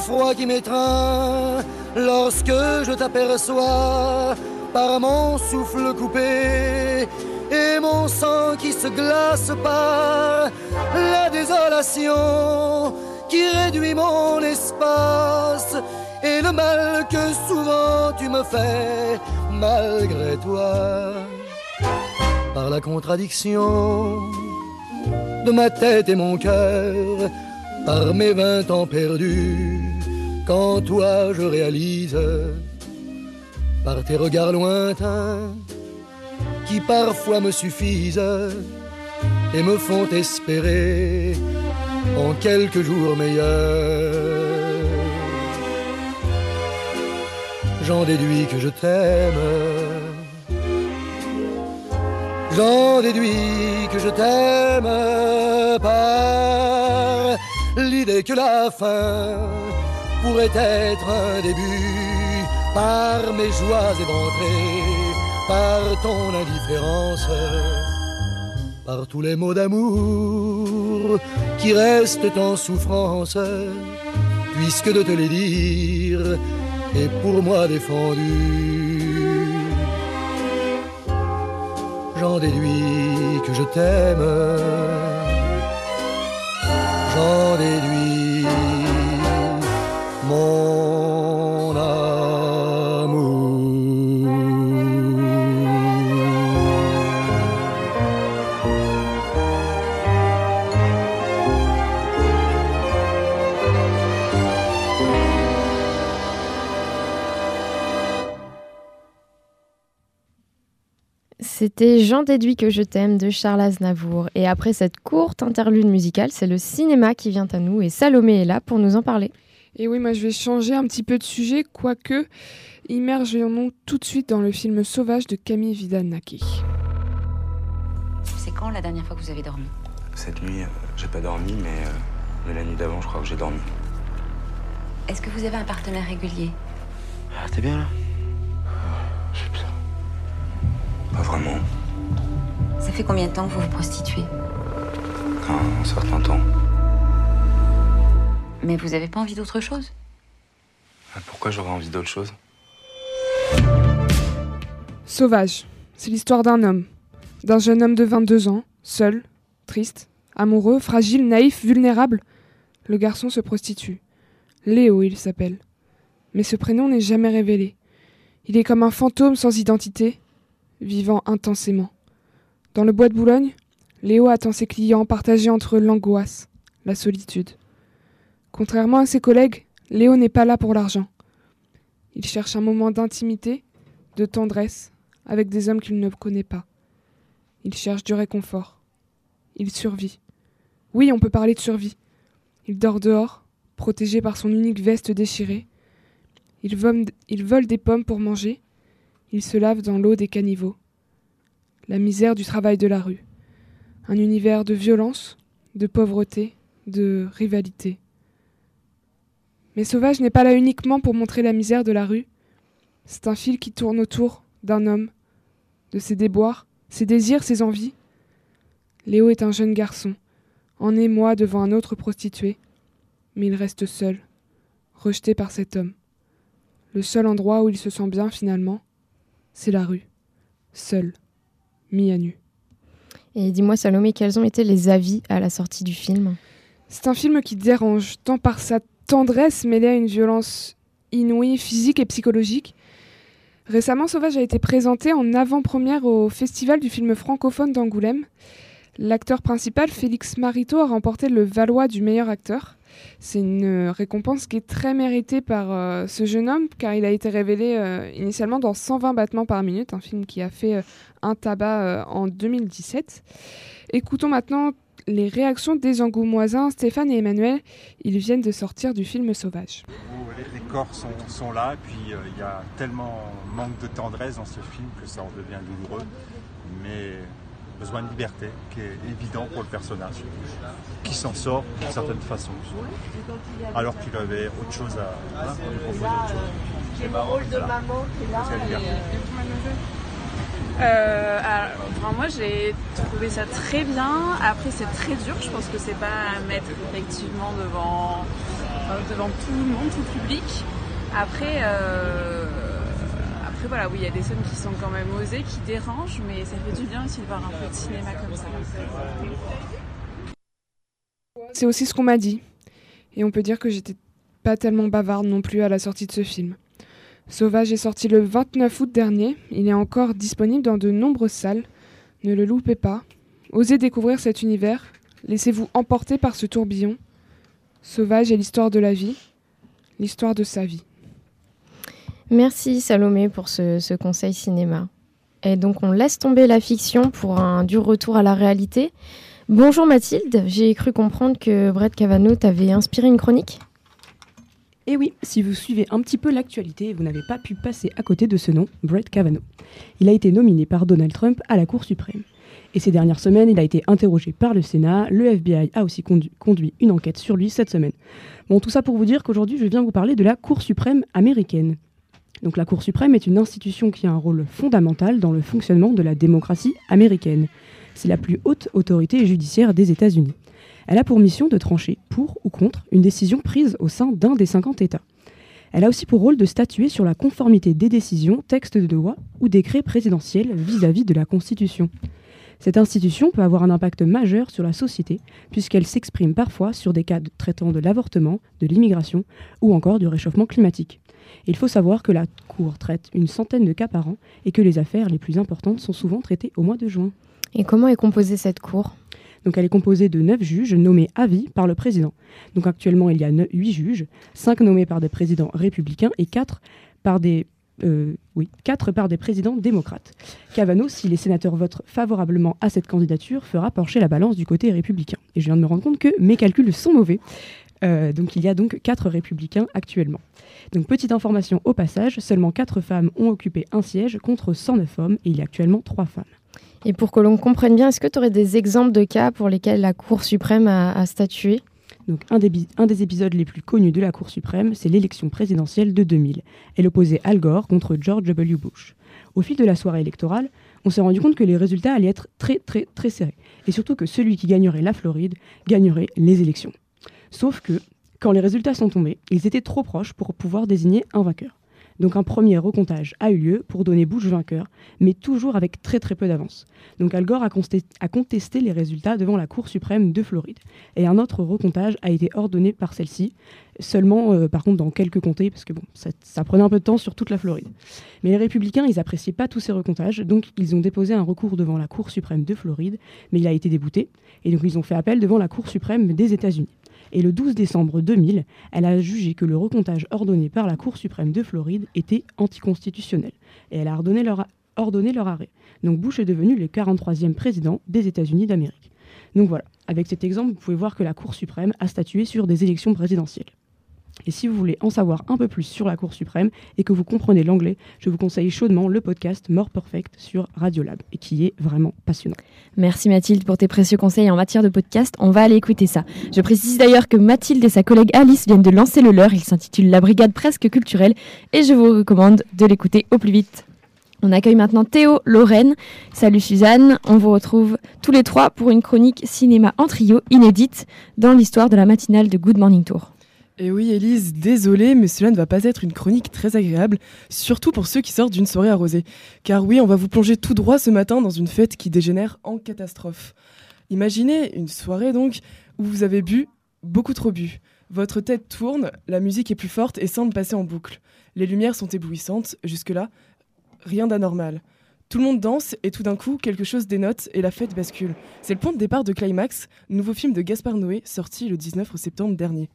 froid qui m'étreint lorsque je t'aperçois, par mon souffle coupé et mon sang qui se glace par la désolation qui réduit mon espace et le mal que souvent tu me fais malgré toi. Par la contradiction de ma tête et mon cœur par mes vingt ans perdus quand toi je réalise par tes regards lointains qui parfois me suffisent et me font espérer en quelques jours meilleurs j'en déduis que je t'aime. J'en déduis que je t'aime par l'idée que la fin pourrait être un début, par mes joies éventrées, par ton indifférence, par tous les mots d'amour qui restent en souffrance, puisque de te les dire est pour moi défendu. J'en déduis que je t'aime. Déduis mon C'était Jean déduit que je t'aime de Charles Aznavour. Et après cette courte interlude musicale, c'est le cinéma qui vient à nous et Salomé est là pour nous en parler. Et oui, moi je vais changer un petit peu de sujet, quoique immergeons-nous tout de suite dans le film Sauvage de Camille Vidal-Naquet. C'est quand la dernière fois que vous avez dormi? Cette nuit, euh, j'ai pas dormi, mais, euh, mais la nuit d'avant, je crois que j'ai dormi. Est-ce que vous avez un partenaire régulier? Ah, t'es bien là? Pas vraiment. Ça fait combien de temps que vous vous prostituez Un certain temps. Mais vous avez pas envie d'autre chose Ah, Pourquoi j'aurais envie d'autre chose Sauvage, c'est l'histoire d'un homme, d'un jeune homme de 22 ans, seul, triste, amoureux, fragile, naïf, vulnérable. Le garçon se prostitue. Léo, il s'appelle. Mais ce prénom n'est jamais révélé. Il est comme un fantôme sans identité, vivant intensément. Dans le bois de Boulogne, Léo attend ses clients partagés entre l'angoisse, la solitude. Contrairement à ses collègues, Léo n'est pas là pour l'argent. Il cherche un moment d'intimité, de tendresse, avec des hommes qu'il ne connaît pas. Il cherche du réconfort. Il survit. Oui, on peut parler de survie. Il dort dehors, protégé par son unique veste déchirée. Il vole, il vole des pommes pour manger. Il se lave dans l'eau des caniveaux. La misère du travail de la rue. Un univers de violence, de pauvreté, de rivalité. Mais Sauvage n'est pas là uniquement pour montrer la misère de la rue. C'est un fil qui tourne autour d'un homme, de ses déboires, ses désirs, ses envies. Léo est un jeune garçon, en émoi devant un autre prostitué, mais il reste seul, rejeté par cet homme. Le seul endroit où il se sent bien finalement, c'est la rue, seul, mis à nu. Et dis-moi Salomé, quels ont été les avis à la sortie du film? C'est un film qui dérange, tant par sa tendresse mêlée à une violence inouïe, physique et psychologique. Récemment, Sauvage a été présenté en avant-première au Festival du film francophone d'Angoulême. L'acteur principal, Félix Marito, a remporté le Valois du meilleur acteur. C'est une récompense qui est très méritée par euh, ce jeune homme, car il a été révélé euh, initialement dans 120 battements par minute, un film qui a fait euh, un tabac euh, en 2017. Écoutons maintenant les réactions des Angoumoisins, Stéphane et Emmanuel. Ils viennent de sortir du film Sauvage. les, corps sont, sont là, puis euh, il y a tellement manque de tendresse dans ce film que ça en devient douloureux, mais besoin de liberté qui est évident pour le personnage, qui s'en sort d'une certaine façon, alors qu'il avait autre chose à, à lui proposer autre chose. J'ai mon rôle de maman qui est là. Liberté. Euh, alors, enfin, moi j'ai trouvé ça très bien. Après c'est très dur. Je pense que c'est pas à mettre effectivement devant euh, devant tout le monde, tout le public. Après, euh, voilà, oui il y a des scènes qui sont quand même osées, qui dérangent, mais ça fait du bien aussi de voir un peu de cinéma comme ça. C'est aussi ce qu'on m'a dit. Et on peut dire que j'étais pas tellement bavarde non plus à la sortie de ce film. Sauvage est sorti le 29 août dernier. Il est encore disponible dans de nombreuses salles. Ne le loupez pas. Osez découvrir cet univers. Laissez-vous emporter par ce tourbillon. Sauvage est l'histoire de la vie, l'histoire de sa vie. Merci Salomé pour ce, conseil cinéma. Et donc on laisse tomber la fiction pour un dur retour à la réalité. Bonjour Mathilde, j'ai cru comprendre que Brett Kavanaugh t'avait inspiré une chronique Et oui, si vous suivez un petit peu l'actualité, vous n'avez pas pu passer à côté de ce nom, Brett Kavanaugh. Il a été nominé par Donald Trump à la Cour suprême. Et ces dernières semaines, il a été interrogé par le Sénat. Le FBI a aussi condu- conduit une enquête sur lui cette semaine. Bon, tout ça pour vous dire qu'aujourd'hui, je viens vous parler de la Cour suprême américaine. La Cour suprême est une institution qui a un rôle fondamental dans le fonctionnement de la démocratie américaine. C'est la plus haute autorité judiciaire des États-Unis. Elle a pour mission de trancher pour ou contre une décision prise au sein d'un des 50 États. Elle a aussi pour rôle de statuer sur la conformité des décisions, textes de loi ou décrets présidentiels vis-à-vis de la Constitution. Cette institution peut avoir un impact majeur sur la société, puisqu'elle s'exprime parfois sur des cas traitant de l'avortement, de l'immigration ou encore du réchauffement climatique. Il faut savoir que la Cour traite une centaine de cas par an et que les affaires les plus importantes sont souvent traitées au mois de juin. Et comment est composée cette Cour? Donc elle est composée de neuf juges nommés à vie par le président. Donc actuellement il y a ne- huit juges, cinq nommés par des présidents républicains et quatre par des euh, oui, quatre par des présidents démocrates. Kavanaugh, si les sénateurs votent favorablement à cette candidature, fera pencher la balance du côté républicain. Et je viens de me rendre compte que mes calculs sont mauvais. Euh, donc il y a donc quatre républicains actuellement. Donc petite information au passage, seulement quatre femmes ont occupé un siège contre 109 hommes et il y a actuellement trois femmes. Et pour que l'on comprenne bien, est-ce que tu aurais des exemples de cas pour lesquels la Cour suprême a, a statué? Donc, un des, un des épisodes les plus connus de la Cour suprême, c'est l'élection présidentielle de 2000. Elle opposait Al Gore contre George W. Bush. Au fil de la soirée électorale, on s'est rendu compte que les résultats allaient être très très très serrés. Et surtout que celui qui gagnerait la Floride gagnerait les élections. Sauf que, quand les résultats sont tombés, ils étaient trop proches pour pouvoir désigner un vainqueur. Donc un premier recomptage a eu lieu pour donner Bush vainqueur, mais toujours avec très très peu d'avance. Donc Al Gore a, contesté les résultats devant la Cour suprême de Floride. Et un autre recomptage a été ordonné par celle-ci, seulement euh, par contre dans quelques comtés, parce que bon, ça, prenait un peu de temps sur toute la Floride. Mais les républicains, ils appréciaient pas tous ces recomptages, donc ils ont déposé un recours devant la Cour suprême de Floride, mais il a été débouté, et donc ils ont fait appel devant la Cour suprême des États-Unis et le 12 décembre 2000, elle a jugé que le recomptage ordonné par la Cour suprême de Floride était anticonstitutionnel et elle a ordonné leur, arrêt. Donc Bush est devenu le 43e président des États-Unis d'Amérique. Donc voilà, avec cet exemple, vous pouvez voir que la Cour suprême a statué sur des élections présidentielles. Et si vous voulez en savoir un peu plus sur la Cour suprême et que vous comprenez l'anglais, je vous conseille chaudement le podcast More Perfect sur Radiolab, et qui est vraiment passionnant. Merci Mathilde pour tes précieux conseils en matière de podcast. On va aller écouter ça. Je précise d'ailleurs que Mathilde et sa collègue Alice viennent de lancer le leur. Il s'intitule La Brigade Presque Culturelle et je vous recommande de l'écouter au plus vite. On accueille maintenant Théo Lorraine. Salut Suzanne, on vous retrouve tous les trois pour une chronique cinéma en trio inédite dans l'histoire de la matinale de Good Morning Tour. Et oui, Elise, désolée, mais cela ne va pas être une chronique très agréable, surtout pour ceux qui sortent d'une soirée arrosée. Car oui, on va vous plonger tout droit ce matin dans une fête qui dégénère en catastrophe. Imaginez une soirée donc où vous avez bu, beaucoup trop bu. Votre tête tourne, la musique est plus forte et semble passer en boucle. Les lumières sont éblouissantes, jusque-là, rien d'anormal. Tout le monde danse et tout d'un coup, quelque chose dénote et la fête bascule. C'est le point de départ de Climax, nouveau film de Gaspard Noé sorti le 19 septembre dernier.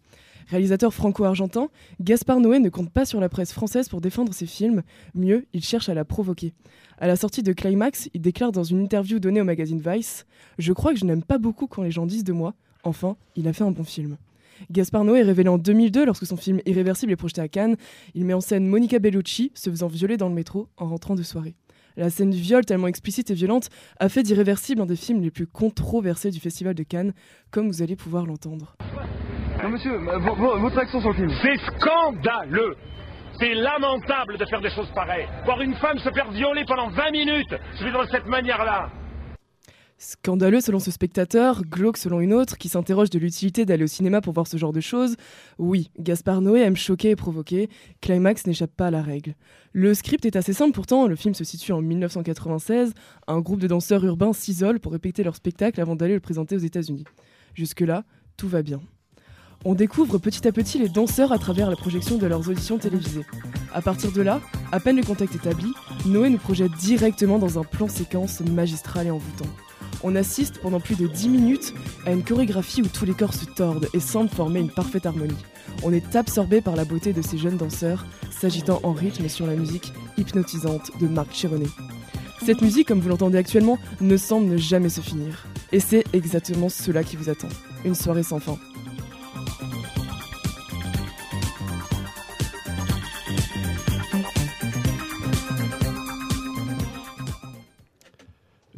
Réalisateur franco-argentin, Gaspard Noé ne compte pas sur la presse française pour défendre ses films, mieux, il cherche à la provoquer. À la sortie de Climax, il déclare dans une interview donnée au magazine Vice Je crois que je n'aime pas beaucoup quand les gens disent de moi, enfin, il a fait un bon film. Gaspard Noé est révélé en 2002 lorsque son film Irréversible est projeté à Cannes. Il met en scène Monica Bellucci se faisant violer dans le métro en rentrant de soirée. La scène du viol, tellement explicite et violente, a fait d'Irréversible un des films les plus controversés du Festival de Cannes, comme vous allez pouvoir l'entendre. Non, monsieur, votre action sur le film. C'est scandaleux c'est lamentable de faire des choses pareilles. Voir une femme se faire violer pendant 20 minutes, je de cette manière-là. Scandaleux selon ce spectateur, glauque selon une autre, qui s'interroge de l'utilité d'aller au cinéma pour voir ce genre de choses. Oui, Gaspard Noé aime choquer et provoquer, Climax n'échappe pas à la règle. Le script est assez simple pourtant, le film se situe en 1996, un groupe de danseurs urbains s'isole pour répéter leur spectacle avant d'aller le présenter aux États-Unis. Jusque-là, tout va bien on découvre petit à petit les danseurs à travers la projection de leurs auditions télévisées. À partir de là, à peine le contact établi, Noé nous projette directement dans un plan séquence magistral et envoûtant. On assiste pendant plus de 10 minutes à une chorégraphie où tous les corps se tordent et semblent former une parfaite harmonie. On est absorbé par la beauté de ces jeunes danseurs, s'agitant en rythme sur la musique hypnotisante de Marc Chironnet. Cette musique, comme vous l'entendez actuellement, ne semble ne jamais se finir. Et c'est exactement cela qui vous attend. Une soirée sans fin.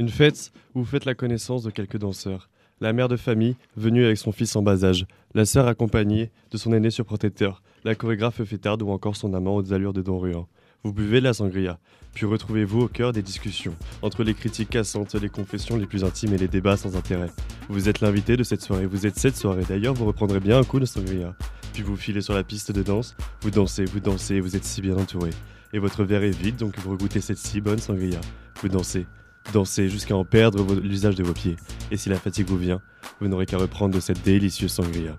Une fête où vous faites la connaissance de quelques danseurs. La mère de famille, venue avec son fils en bas âge. La sœur accompagnée de son aîné surprotecteur. La chorégraphe fêtarde ou encore son amant aux allures de Don Juan. Vous buvez la sangria, puis retrouvez-vous au cœur des discussions, entre les critiques cassantes, les confessions les plus intimes et les débats sans intérêt. Vous êtes l'invité de cette soirée, vous êtes cette soirée, d'ailleurs vous reprendrez bien un coup de sangria. Puis vous filez sur la piste de danse, vous dansez, vous dansez, vous êtes si bien entouré. Et votre verre est vide, donc vous regoutez cette si bonne sangria. Vous dansez, Dansez jusqu'à en perdre l'usage de vos pieds. Et si la fatigue vous vient, vous n'aurez qu'à reprendre de cette délicieuse sangria.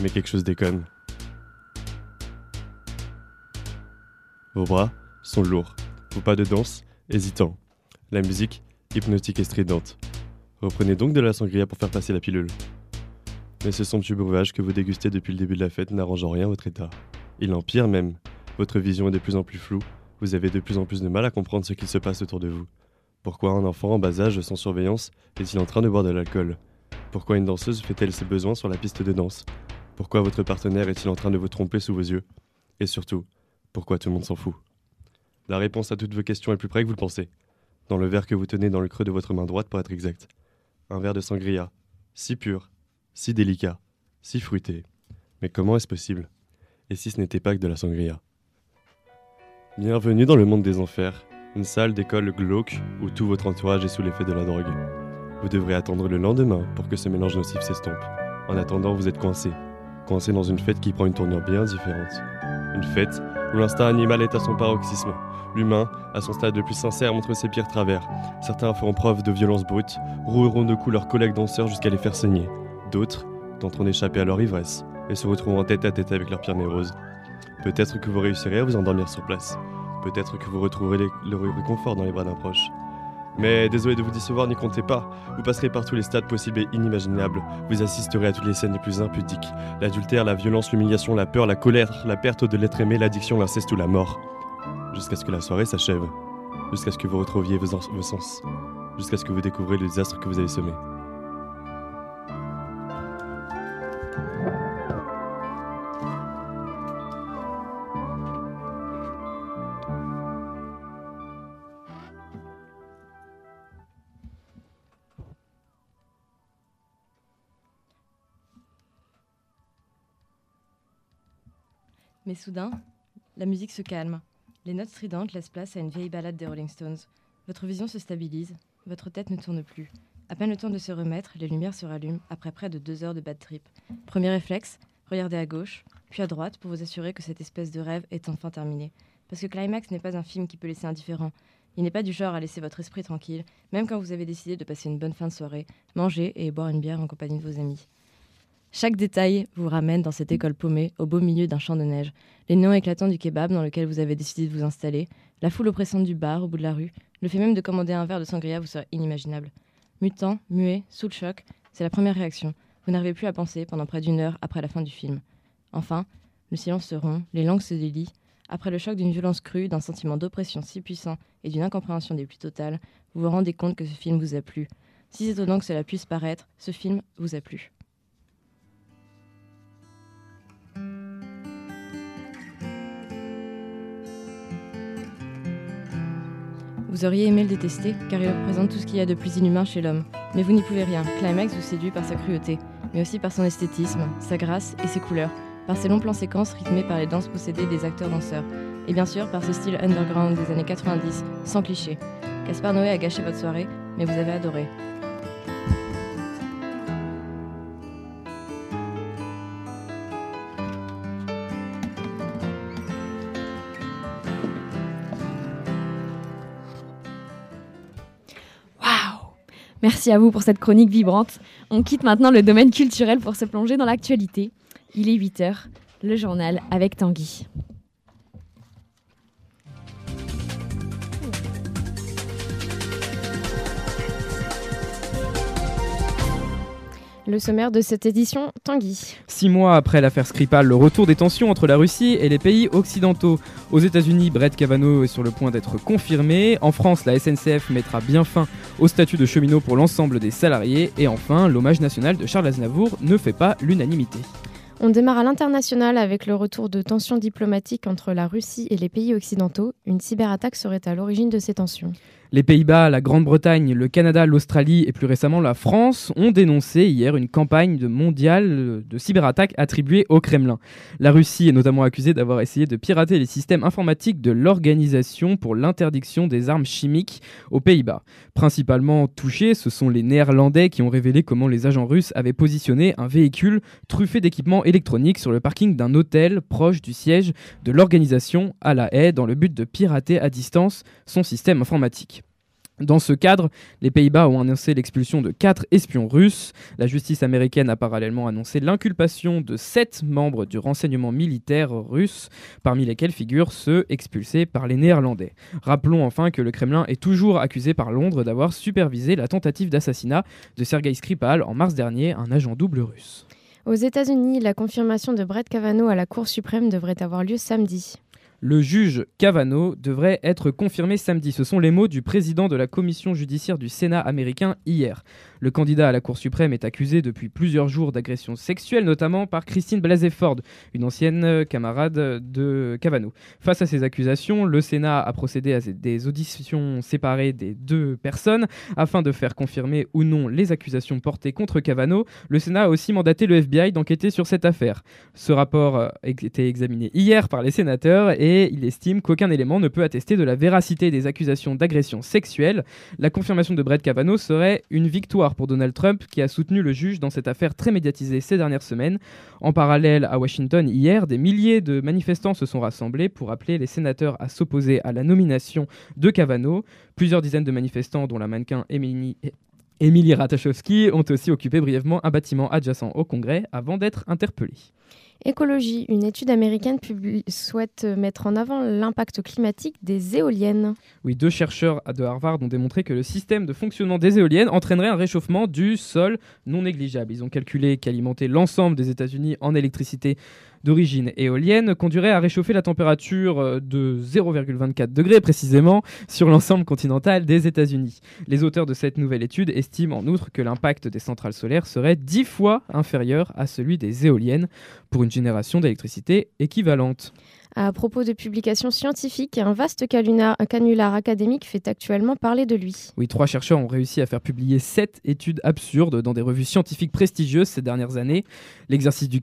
Mais quelque chose déconne. Vos bras sont lourds. Vos pas de danse hésitants. La musique hypnotique et stridente. Reprenez donc de la sangria pour faire passer la pilule. Mais ce somptueux breuvage que vous dégustez depuis le début de la fête n'arrange en rien votre état. Il empire même. Votre vision est de plus en plus floue. Vous avez de plus en plus de mal à comprendre ce qu'il se passe autour de vous. Pourquoi un enfant en bas âge sans surveillance est-il en train de boire de l'alcool? Pourquoi une danseuse fait-elle ses besoins sur la piste de danse? Pourquoi votre partenaire est-il en train de vous tromper sous vos yeux? Et surtout, pourquoi tout le monde s'en fout? La réponse à toutes vos questions est plus près que vous le pensez. Dans le verre que vous tenez dans le creux de votre main droite pour être exact. Un verre de sangria, si pur, si délicat, si fruité. Mais comment est-ce possible? Et si ce n'était pas que de la sangria? Bienvenue dans le monde des enfers Une salle d'école glauque où tout votre entourage est sous l'effet de la drogue. Vous devrez attendre le lendemain pour que ce mélange nocif s'estompe. En attendant, vous êtes coincé. Coincé dans une fête qui prend une tournure bien différente. Une fête où l'instinct animal est à son paroxysme. L'humain, à son stade le plus sincère, montre ses pires travers. Certains feront preuve de violence brute, roueront de coups leurs collègues danseurs jusqu'à les faire saigner. D'autres tenteront d'échapper à leur ivresse et se retrouveront tête à tête avec leurs pires névroses. Peut-être que vous réussirez à vous endormir sur place. Peut-être que vous retrouverez le réconfort dans les bras d'un proche. Mais désolé de vous décevoir, n'y comptez pas. Vous passerez par tous les stades possibles et inimaginables. Vous assisterez à toutes les scènes les plus impudiques. L'adultère, la violence, l'humiliation, la peur, la colère, la perte de l'être aimé, l'addiction, l'inceste ou la mort. Jusqu'à ce que la soirée s'achève. Jusqu'à ce que vous retrouviez vos, sens. Jusqu'à ce que vous découvriez le désastre que vous avez semé. Mais soudain, la musique se calme. Les notes stridentes laissent place à une vieille ballade des Rolling Stones. Votre vision se stabilise, votre tête ne tourne plus. À peine le temps de se remettre, les lumières se rallument après près de deux heures de bad trip. Premier réflexe, regardez à gauche, puis à droite pour vous assurer que cette espèce de rêve est enfin terminé. Parce que Climax n'est pas un film qui peut laisser indifférent. Il n'est pas du genre à laisser votre esprit tranquille, même quand vous avez décidé de passer une bonne fin de soirée, manger et boire une bière en compagnie de vos amis. Chaque détail vous ramène dans cette école paumée, au beau milieu d'un champ de neige. Les néons éclatants du kebab dans lequel vous avez décidé de vous installer, la foule oppressante du bar au bout de la rue, le fait même de commander un verre de sangria vous sera inimaginable. Mutant, muet, sous le choc, c'est la première réaction. Vous n'arrivez plus à penser pendant près d'une heure après la fin du film. Enfin, le silence se rompt, les langues se délient. Après le choc d'une violence crue, d'un sentiment d'oppression si puissant et d'une incompréhension des plus totales, vous vous rendez compte que ce film vous a plu. Si étonnant que cela puisse paraître, ce film vous a plu. Vous auriez aimé le détester, car il représente tout ce qu'il y a de plus inhumain chez l'homme. Mais vous n'y pouvez rien. Climax vous séduit par sa cruauté, mais aussi par son esthétisme, sa grâce et ses couleurs, par ses longs plans séquences rythmés par les danses possédées des acteurs-danseurs, et bien sûr par ce style underground des années 90, sans cliché. Caspar Noé a gâché votre soirée, mais vous avez adoré. Merci à vous pour cette chronique vibrante. On quitte maintenant le domaine culturel pour se plonger dans l'actualité. Il est 8h, le journal avec Tanguy. Le sommaire de cette édition, Tanguy. Six mois après l'affaire Skripal, le retour des tensions entre la Russie et les pays occidentaux. Aux États-Unis, Brett Kavanaugh est sur le point d'être confirmé. En France, la SNCF mettra bien fin au statut de cheminot pour l'ensemble des salariés. Et enfin, l'hommage national de Charles Aznavour ne fait pas l'unanimité. On démarre à l'international avec le retour de tensions diplomatiques entre la Russie et les pays occidentaux. Une cyberattaque serait à l'origine de ces tensions. Les Pays-Bas, la Grande-Bretagne, le Canada, l'Australie et plus récemment la France ont dénoncé hier une campagne mondiale de cyberattaques attribuée au Kremlin. La Russie est notamment accusée d'avoir essayé de pirater les systèmes informatiques de l'Organisation pour l'interdiction des armes chimiques aux Pays-Bas. Principalement touchés, ce sont les Néerlandais qui ont révélé comment les agents russes avaient positionné un véhicule truffé d'équipements électroniques sur le parking d'un hôtel proche du siège de l'organisation à La Haye dans le but de pirater à distance son système informatique. Dans ce cadre, les Pays-Bas ont annoncé l'expulsion de quatre espions russes. La justice américaine a parallèlement annoncé l'inculpation de sept membres du renseignement militaire russe, parmi lesquels figurent ceux expulsés par les Néerlandais. Rappelons enfin que le Kremlin est toujours accusé par Londres d'avoir supervisé la tentative d'assassinat de Sergei Skripal en mars dernier, un agent double russe. Aux États-Unis, la confirmation de Brett Kavanaugh à la Cour suprême devrait avoir lieu samedi. Le juge Kavanaugh devrait être confirmé samedi. Ce sont les mots du président de la commission judiciaire du Sénat américain hier. Le candidat à la Cour suprême est accusé depuis plusieurs jours d'agression sexuelle, notamment par Christine Blasey Ford, une ancienne camarade de Cavano. Face à ces accusations, le Sénat a procédé à des auditions séparées des deux personnes afin de faire confirmer ou non les accusations portées contre Cavano. Le Sénat a aussi mandaté le FBI d'enquêter sur cette affaire. Ce rapport a été examiné hier par les sénateurs et il estime qu'aucun élément ne peut attester de la véracité des accusations d'agression sexuelle. La confirmation de Brett Kavanaugh serait une victoire pour Donald Trump qui a soutenu le juge dans cette affaire très médiatisée ces dernières semaines. En parallèle, à Washington, hier, des milliers de manifestants se sont rassemblés pour appeler les sénateurs à s'opposer à la nomination de Kavanaugh. Plusieurs dizaines de manifestants, dont la mannequin Emily Émilie Ratajkowski ont aussi occupé brièvement un bâtiment adjacent au Congrès avant d'être interpellés. Écologie, une étude américaine souhaite mettre en avant l'impact climatique des éoliennes. Oui, deux chercheurs de Harvard ont démontré que le système de fonctionnement des éoliennes entraînerait un réchauffement du sol non négligeable. Ils ont calculé qu'alimenter l'ensemble des États-Unis en électricité d'origine éolienne conduirait à réchauffer la température euh, de 0,24 degrés précisément sur l'ensemble continental des États-Unis. Les auteurs de cette nouvelle étude estiment en outre que l'impact des centrales solaires serait dix fois inférieur à celui des éoliennes pour une génération d'électricité équivalente. À propos de publications scientifiques, un vaste canular, académique fait actuellement parler de lui. Oui, trois chercheurs ont réussi à faire publier sept études absurdes dans des revues scientifiques prestigieuses ces dernières années. L'exercice du,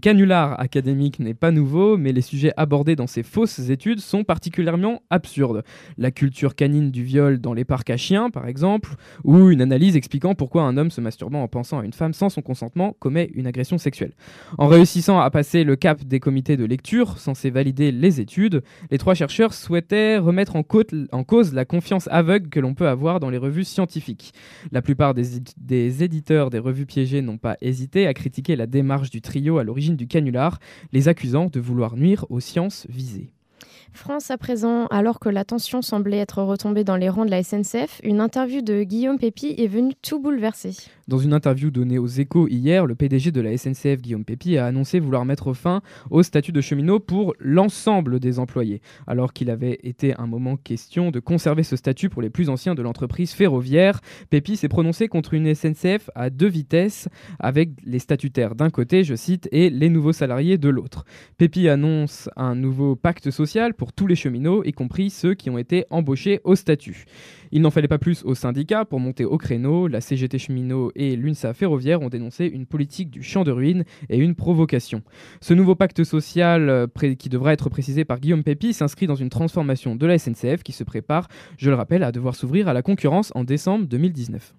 canular académique n'est pas nouveau, mais les sujets abordés dans ces fausses études sont particulièrement absurdes. La culture canine du viol dans les parcs à chiens, par exemple, ou une analyse expliquant pourquoi un homme se masturbant en pensant à une femme sans son consentement commet une agression sexuelle. En réussissant à passer le cap des comités de lecture, censés valider les études, les trois chercheurs souhaitaient remettre en, cause la confiance aveugle que l'on peut avoir dans les revues scientifiques. La plupart des, des éditeurs des revues piégées n'ont pas hésité à critiquer la démarche du trio à l'origine du canular, les accusant de vouloir nuire aux sciences visées. France à présent, alors que la tension semblait être retombée dans les rangs de la SNCF, une interview de Guillaume Pépi est venue tout bouleverser. Dans une interview donnée aux échos hier, le PDG de la SNCF, Guillaume Pépi, a annoncé vouloir mettre fin au statut de cheminot pour l'ensemble des employés, alors qu'il avait été un moment question de conserver ce statut pour les plus anciens de l'entreprise ferroviaire. Pépi s'est prononcé contre une SNCF à deux vitesses, avec les statutaires d'un côté, je cite, et les nouveaux salariés de l'autre. Pépi annonce un nouveau pacte social pour tous les cheminots, y compris ceux qui ont été embauchés au statut. Il n'en fallait pas plus aux syndicats pour monter au créneau. La CGT cheminot et l'UNSA ferroviaire ont dénoncé une politique du champ de ruines et une provocation. Ce nouveau pacte social, euh, qui devra être précisé par Guillaume Pépi, s'inscrit dans une transformation de la SNCF qui se prépare, je le rappelle, à devoir s'ouvrir à la concurrence en décembre 2019.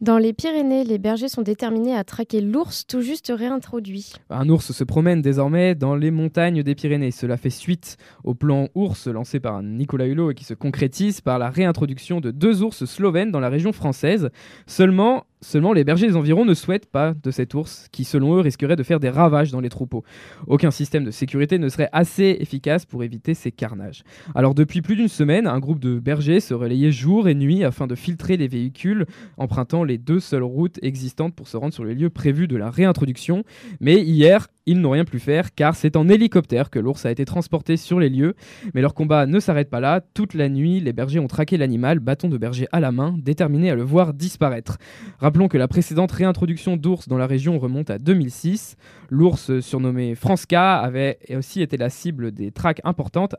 Dans les Pyrénées, les bergers sont déterminés à traquer l'ours tout juste réintroduit. Un ours se promène désormais dans les montagnes des Pyrénées. Cela fait suite au plan ours lancé par Nicolas Hulot et qui se concrétise par la réintroduction de deux ours slovènes dans la région française. Seulement, Seulement, les bergers des environs ne souhaitent pas de cet ours qui, selon eux, risquerait de faire des ravages dans les troupeaux. Aucun système de sécurité ne serait assez efficace pour éviter ces carnages. Alors, depuis plus d'une semaine, un groupe de bergers se relayait jour et nuit afin de filtrer les véhicules, empruntant les deux seules routes existantes pour se rendre sur les lieux prévus de la réintroduction. Mais hier, ils n'ont rien pu faire car c'est en hélicoptère que l'ours a été transporté sur les lieux. Mais leur combat ne s'arrête pas là. Toute la nuit, les bergers ont traqué l'animal, bâton de berger à la main, déterminés à le voir disparaître. Rappelons que la précédente réintroduction d'ours dans la région remonte à 2006. L'ours surnommé Franska avait aussi été la cible des traques importantes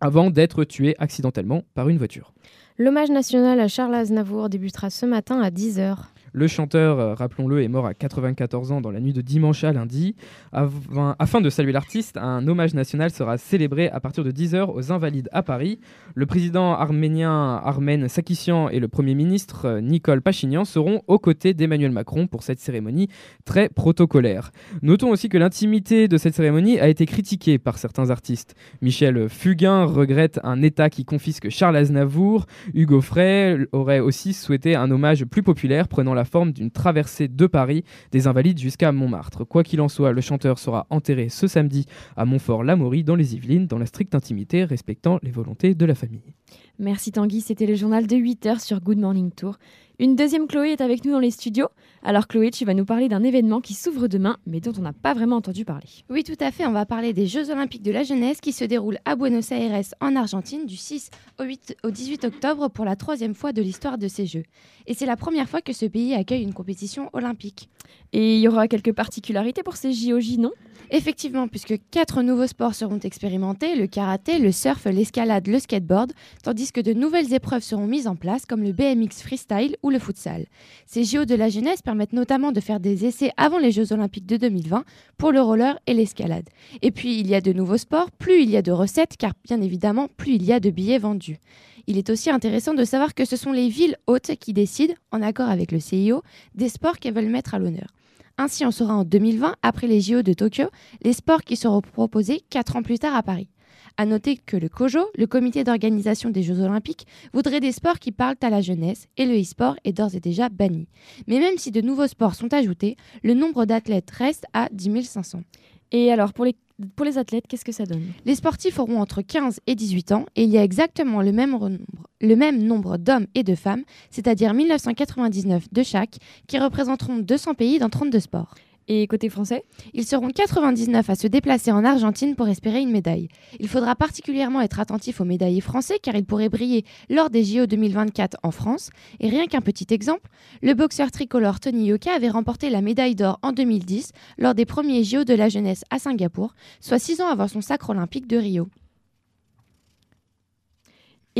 avant d'être tué accidentellement par une voiture. L'hommage national à Charles Aznavour débutera ce matin à 10h. Le chanteur, euh, rappelons-le, est mort à 94 ans dans la nuit de dimanche à lundi. Afin de saluer l'artiste, un hommage national sera célébré à partir de 10h aux Invalides à Paris. Le président arménien Armen Sakisian et le Premier ministre euh, Nicole Pachinian seront aux côtés d'Emmanuel Macron pour cette cérémonie très protocolaire. Notons aussi que l'intimité de cette cérémonie a été critiquée par certains artistes. Michel Fugain regrette un État qui confisque Charles Aznavour. Hugo Frey aurait aussi souhaité un hommage plus populaire prenant la forme d'une traversée de Paris des Invalides jusqu'à Montmartre. Quoi qu'il en soit, le chanteur sera enterré ce samedi à Montfort-l'Amaury dans les Yvelines, dans la stricte intimité, respectant les volontés de la famille. Merci Tanguy, c'était le journal de 8h sur Good Morning Tour. Une deuxième Chloé est avec nous dans les studios. Alors Chloé, tu vas nous parler d'un événement qui s'ouvre demain, mais dont on n'a pas vraiment entendu parler. Oui, tout à fait. On va parler des Jeux Olympiques de la jeunesse qui se déroulent à Buenos Aires, en Argentine, du 6 au, 8, au 18 octobre pour la troisième fois de l'histoire de ces Jeux. Et c'est la première fois que ce pays accueille une compétition olympique. Et il y aura quelques particularités pour ces JOJ, non? Effectivement, puisque quatre nouveaux sports seront expérimentés, le karaté, le surf, l'escalade, le skateboard, tandis que de nouvelles épreuves seront mises en place comme le BMX freestyle ou le futsal. Ces JO de la jeunesse permettent notamment de faire des essais avant les Jeux olympiques de 2020 pour le roller et l'escalade. Et puis il y a de nouveaux sports, plus il y a de recettes, car bien évidemment, plus il y a de billets vendus. Il est aussi intéressant de savoir que ce sont les villes hôtes qui décident, en accord avec le CIO, des sports qu'elles veulent mettre à l'honneur. Ainsi, on saura en 2020, après les JO de Tokyo, les sports qui seront proposés 4 ans plus tard à Paris. À noter que le COJO, le comité d'organisation des Jeux Olympiques, voudrait des sports qui parlent à la jeunesse et le e-sport est d'ores et déjà banni. Mais même si de nouveaux sports sont ajoutés, le nombre d'athlètes reste à 10 500. Et alors, pour les, pour les athlètes, qu'est-ce que ça donne? Les sportifs auront entre 15 et 18 ans et il y a exactement le même nombre, le même nombre d'hommes et de femmes, c'est-à-dire 1999 de chaque, qui représenteront 200 pays dans 32 sports. Et côté français Ils seront 99 à se déplacer en Argentine pour espérer une médaille. Il faudra particulièrement être attentif aux médaillés français car ils pourraient briller lors des JO 2024 en France. Et rien qu'un petit exemple, le boxeur tricolore Tony Yoka avait remporté la médaille d'or en 2010 lors des premiers JO de la jeunesse à Singapour, soit six ans avant son sacre olympique de Rio.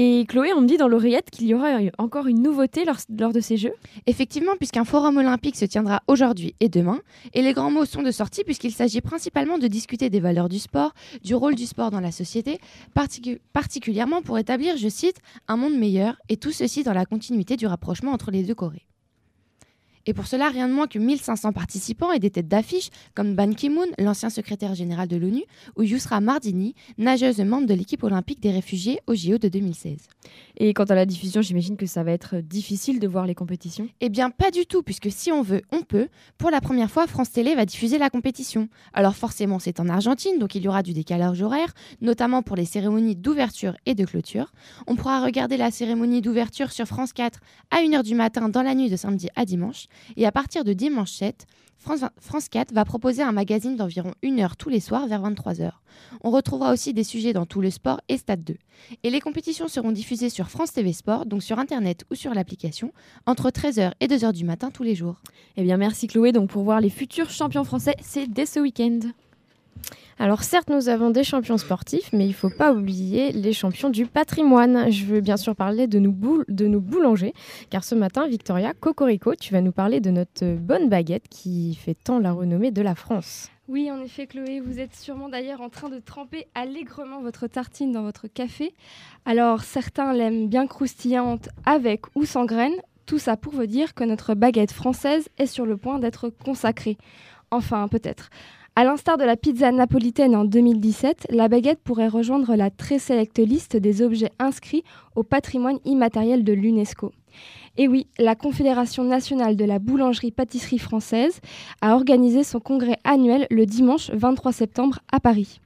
Et Chloé, on me dit dans l'oreillette qu'il y aura encore une nouveauté lors, de ces Jeux Effectivement, puisqu'un forum olympique se tiendra aujourd'hui et demain, et les grands mots sont de sortie puisqu'il s'agit principalement de discuter des valeurs du sport, du rôle du sport dans la société, particu- particulièrement pour établir, je cite, un monde meilleur, et tout ceci dans la continuité du rapprochement entre les deux Corées. Et pour cela, rien de moins que 1500 participants et des têtes d'affiche comme Ban Ki-moon, l'ancien secrétaire général de l'ONU, ou Yusra Mardini, nageuse membre de l'équipe olympique des réfugiés au JO de 2016. Et quant à la diffusion, j'imagine que ça va être difficile de voir les compétitions Eh bien, pas du tout, puisque si on veut, on peut. Pour la première fois, France Télé va diffuser la compétition. Alors forcément, c'est en Argentine, donc il y aura du décalage horaire, notamment pour les cérémonies d'ouverture et de clôture. On pourra regarder la cérémonie d'ouverture sur France 4 à 1h du matin dans la nuit de samedi à dimanche. Et à partir de dimanche 7, France, France 4 va proposer un magazine d'environ une heure tous les soirs vers 23h. On retrouvera aussi des sujets dans tout le sport et Stade 2. Et les compétitions seront diffusées sur France TV Sport, donc sur Internet ou sur l'application, entre 13h et 2h du matin tous les jours. Eh bien, merci Chloé. Donc, pour voir les futurs champions français, c'est dès ce week-end. Alors certes, nous avons des champions sportifs, mais il ne faut pas oublier les champions du patrimoine. Je veux bien sûr parler de nos, de nos boulangers, car ce matin, Victoria Cocorico, tu vas nous parler de notre bonne baguette qui fait tant la renommée de la France. Oui, en effet, Chloé, vous êtes sûrement d'ailleurs en train de tremper allègrement votre tartine dans votre café. Alors, certains l'aiment bien croustillante avec ou sans graines. Tout ça pour vous dire que notre baguette française est sur le point d'être consacrée. Enfin, peut-être. À l'instar de la pizza napolitaine en 2017, la baguette pourrait rejoindre la très sélecte liste des objets inscrits au patrimoine immatériel de l'UNESCO. Et oui, la Confédération nationale de la boulangerie-pâtisserie française a organisé son congrès annuel le dimanche 23 septembre à Paris.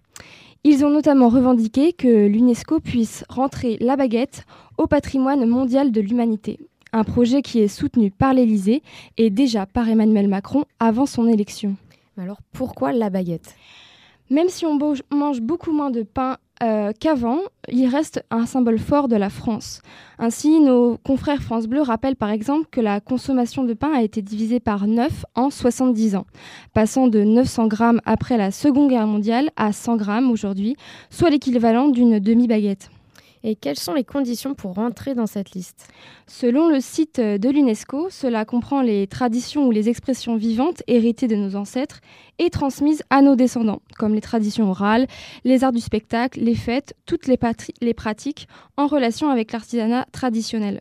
Ils ont notamment revendiqué que l'UNESCO puisse rentrer la baguette au patrimoine mondial de l'humanité, un projet qui est soutenu par l'Élysée et déjà par Emmanuel Macron avant son élection. Alors pourquoi la baguette? Même si on mange beaucoup moins de pain euh, qu'avant, il reste un symbole fort de la France. Ainsi, nos confrères France Bleu rappellent par exemple que la consommation de pain a été divisée par 9 en 70 ans, passant de 900 grammes après la Seconde Guerre mondiale à 100 grammes aujourd'hui, soit l'équivalent d'une demi-baguette. Et quelles sont les conditions pour rentrer dans cette liste Selon le site de l'UNESCO, cela comprend les traditions ou les expressions vivantes héritées de nos ancêtres et transmises à nos descendants, comme les traditions orales, les arts du spectacle, les fêtes, toutes les, pratiques en relation avec l'artisanat traditionnel.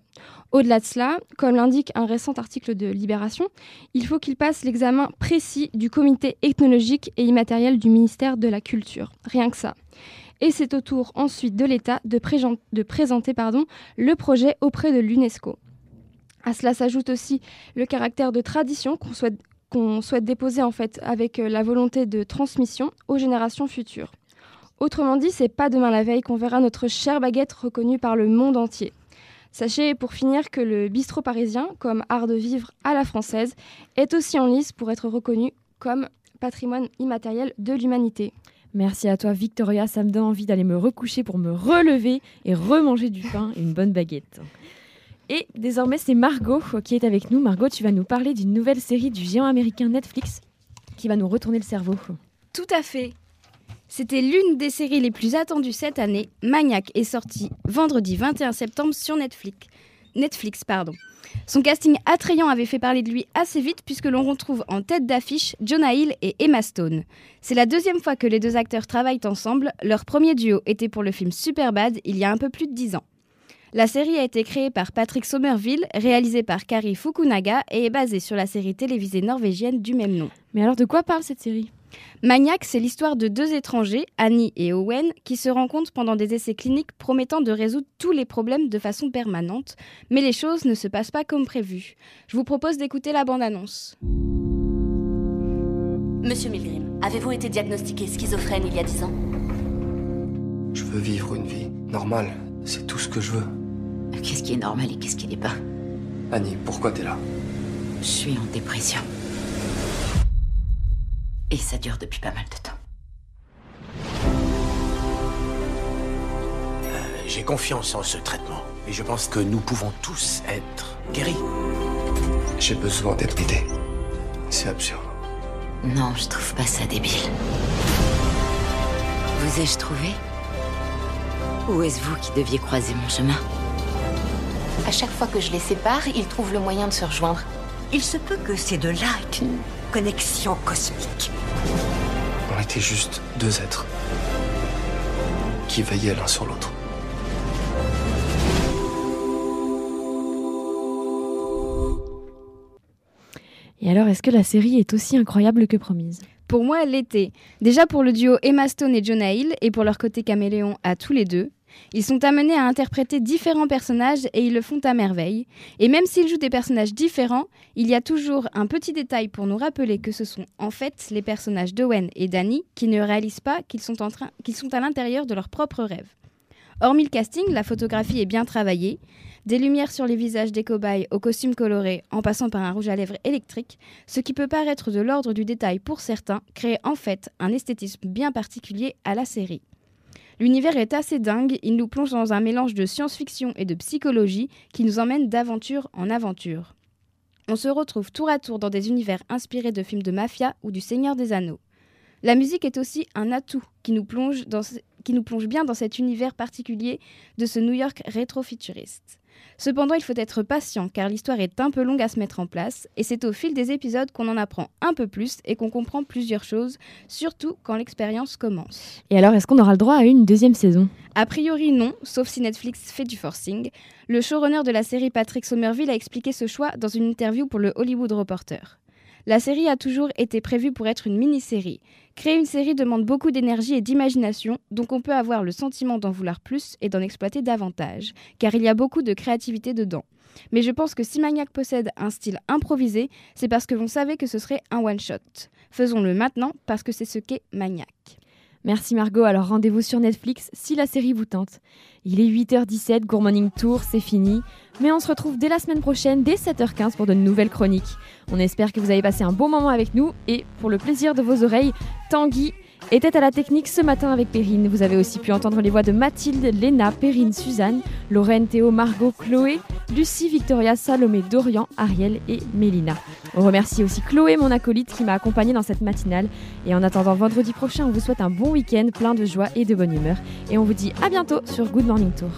Au-delà de cela, comme l'indique un récent article de Libération, il faut qu'il passe l'examen précis du comité ethnologique et immatériel du ministère de la Culture. Rien que ça et c'est au tour ensuite de l'État de, présenter le projet auprès de l'UNESCO. À cela s'ajoute aussi le caractère de tradition qu'on souhaite, déposer en fait avec la volonté de transmission aux générations futures. Autrement dit, c'est pas demain la veille qu'on verra notre chère baguette reconnue par le monde entier. Sachez pour finir que le bistrot parisien, comme art de vivre à la française, est aussi en lice pour être reconnu comme patrimoine immatériel de l'humanité. Merci à toi Victoria, ça me donne envie d'aller me recoucher pour me relever et remanger du pain et une bonne baguette. Et désormais c'est Margot qui est avec nous. Margot, tu vas nous parler d'une nouvelle série du géant américain Netflix qui va nous retourner le cerveau. Tout à fait. C'était l'une des séries les plus attendues cette année. Maniac est sorti vendredi 21 septembre sur Netflix. Netflix, pardon. Son casting attrayant avait fait parler de lui assez vite puisque l'on retrouve en tête d'affiche Jonah Hill et Emma Stone. C'est la deuxième fois que les deux acteurs travaillent ensemble. Leur premier duo était pour le film Superbad il y a un peu plus de dix ans. La série a été créée par Patrick Somerville, réalisée par Kari Fukunaga et est basée sur la série télévisée norvégienne du même nom. Mais alors de quoi parle cette série? Maniac, c'est l'histoire de deux étrangers, Annie et Owen, qui se rencontrent pendant des essais cliniques promettant de résoudre tous les problèmes de façon permanente. Mais les choses ne se passent pas comme prévu. Je vous propose d'écouter la bande-annonce. Monsieur Milgrim, avez-vous été diagnostiqué schizophrène il y a dix ans? Je veux vivre une vie normale. C'est tout ce que je veux. Qu'est-ce qui est normal et qu'est-ce qui n'est pas? Annie, pourquoi t'es là? Je suis en dépression. Et ça dure depuis pas mal de temps. Euh, J'ai confiance en ce traitement. Et je pense que nous pouvons tous être guéris. J'ai besoin d'être aidé. C'est absurde. Non, je trouve pas ça débile. Vous ai-je trouvé? Ou est-ce vous qui deviez croiser mon chemin? À chaque fois que je les sépare, ils trouvent le moyen de se rejoindre. Il se peut que ces deux-là aient une connexion cosmique. On était juste deux êtres qui veillaient l'un sur l'autre. Et alors, est-ce que la série est aussi incroyable que promise? Pour moi, elle l'était. Déjà pour le duo Emma Stone et Jonah Hill, et pour leur côté caméléon à tous les deux. Ils sont amenés à interpréter différents personnages et ils le font à merveille. Et même s'ils jouent des personnages différents, il y a toujours un petit détail pour nous rappeler que ce sont en fait les personnages d'Owen et Danny qui ne réalisent pas qu'ils sont à l'intérieur de leurs propres rêves. Hormis le casting, la photographie est bien travaillée. Des lumières sur les visages des cobayes aux costumes colorés, en passant par un rouge à lèvres électrique, ce qui peut paraître de l'ordre du détail pour certains, crée en fait un esthétisme bien particulier à la série. L'univers est assez dingue, il nous plonge dans un mélange de science-fiction et de psychologie qui nous emmène d'aventure en aventure. On se retrouve tour à tour dans des univers inspirés de films de mafia ou du Seigneur des Anneaux. La musique est aussi un atout qui nous plonge, bien dans cet univers particulier de ce New York rétro-futuriste. Cependant, il faut être patient car l'histoire est un peu longue à se mettre en place et c'est au fil des épisodes qu'on en apprend un peu plus et qu'on comprend plusieurs choses, surtout quand l'expérience commence. Et alors, est-ce qu'on aura le droit à une deuxième saison? A priori non, sauf si Netflix fait du forcing. Le showrunner de la série Patrick Somerville a expliqué ce choix dans une interview pour le Hollywood Reporter. La série a toujours été prévue pour être une mini-série. Créer une série demande beaucoup d'énergie et d'imagination, donc on peut avoir le sentiment d'en vouloir plus et d'en exploiter davantage, car il y a beaucoup de créativité dedans. Mais je pense que si Maniac possède un style improvisé, c'est parce que l'on savait que ce serait un one-shot. Faisons-le maintenant parce que c'est ce qu'est Maniac. Merci Margot, alors rendez-vous sur Netflix si la série vous tente. Il est 8h17, Good Tour, c'est fini. Mais on se retrouve dès la semaine prochaine, dès 7h15 pour de nouvelles chroniques. On espère que vous avez passé un bon moment avec nous et pour le plaisir de vos oreilles, Tanguy était à la technique ce matin avec Perrine. Vous avez aussi pu entendre les voix de Mathilde, Léna, Perrine, Suzanne, Lorraine, Théo, Margot, Chloé, Lucie, Victoria, Salomé, Dorian, Ariel et Mélina. On remercie aussi Chloé, mon acolyte, qui m'a accompagnée dans cette matinale. Et en attendant vendredi prochain, on vous souhaite un bon week-end plein de joie et de bonne humeur. Et on vous dit à bientôt sur Good Morning Tour.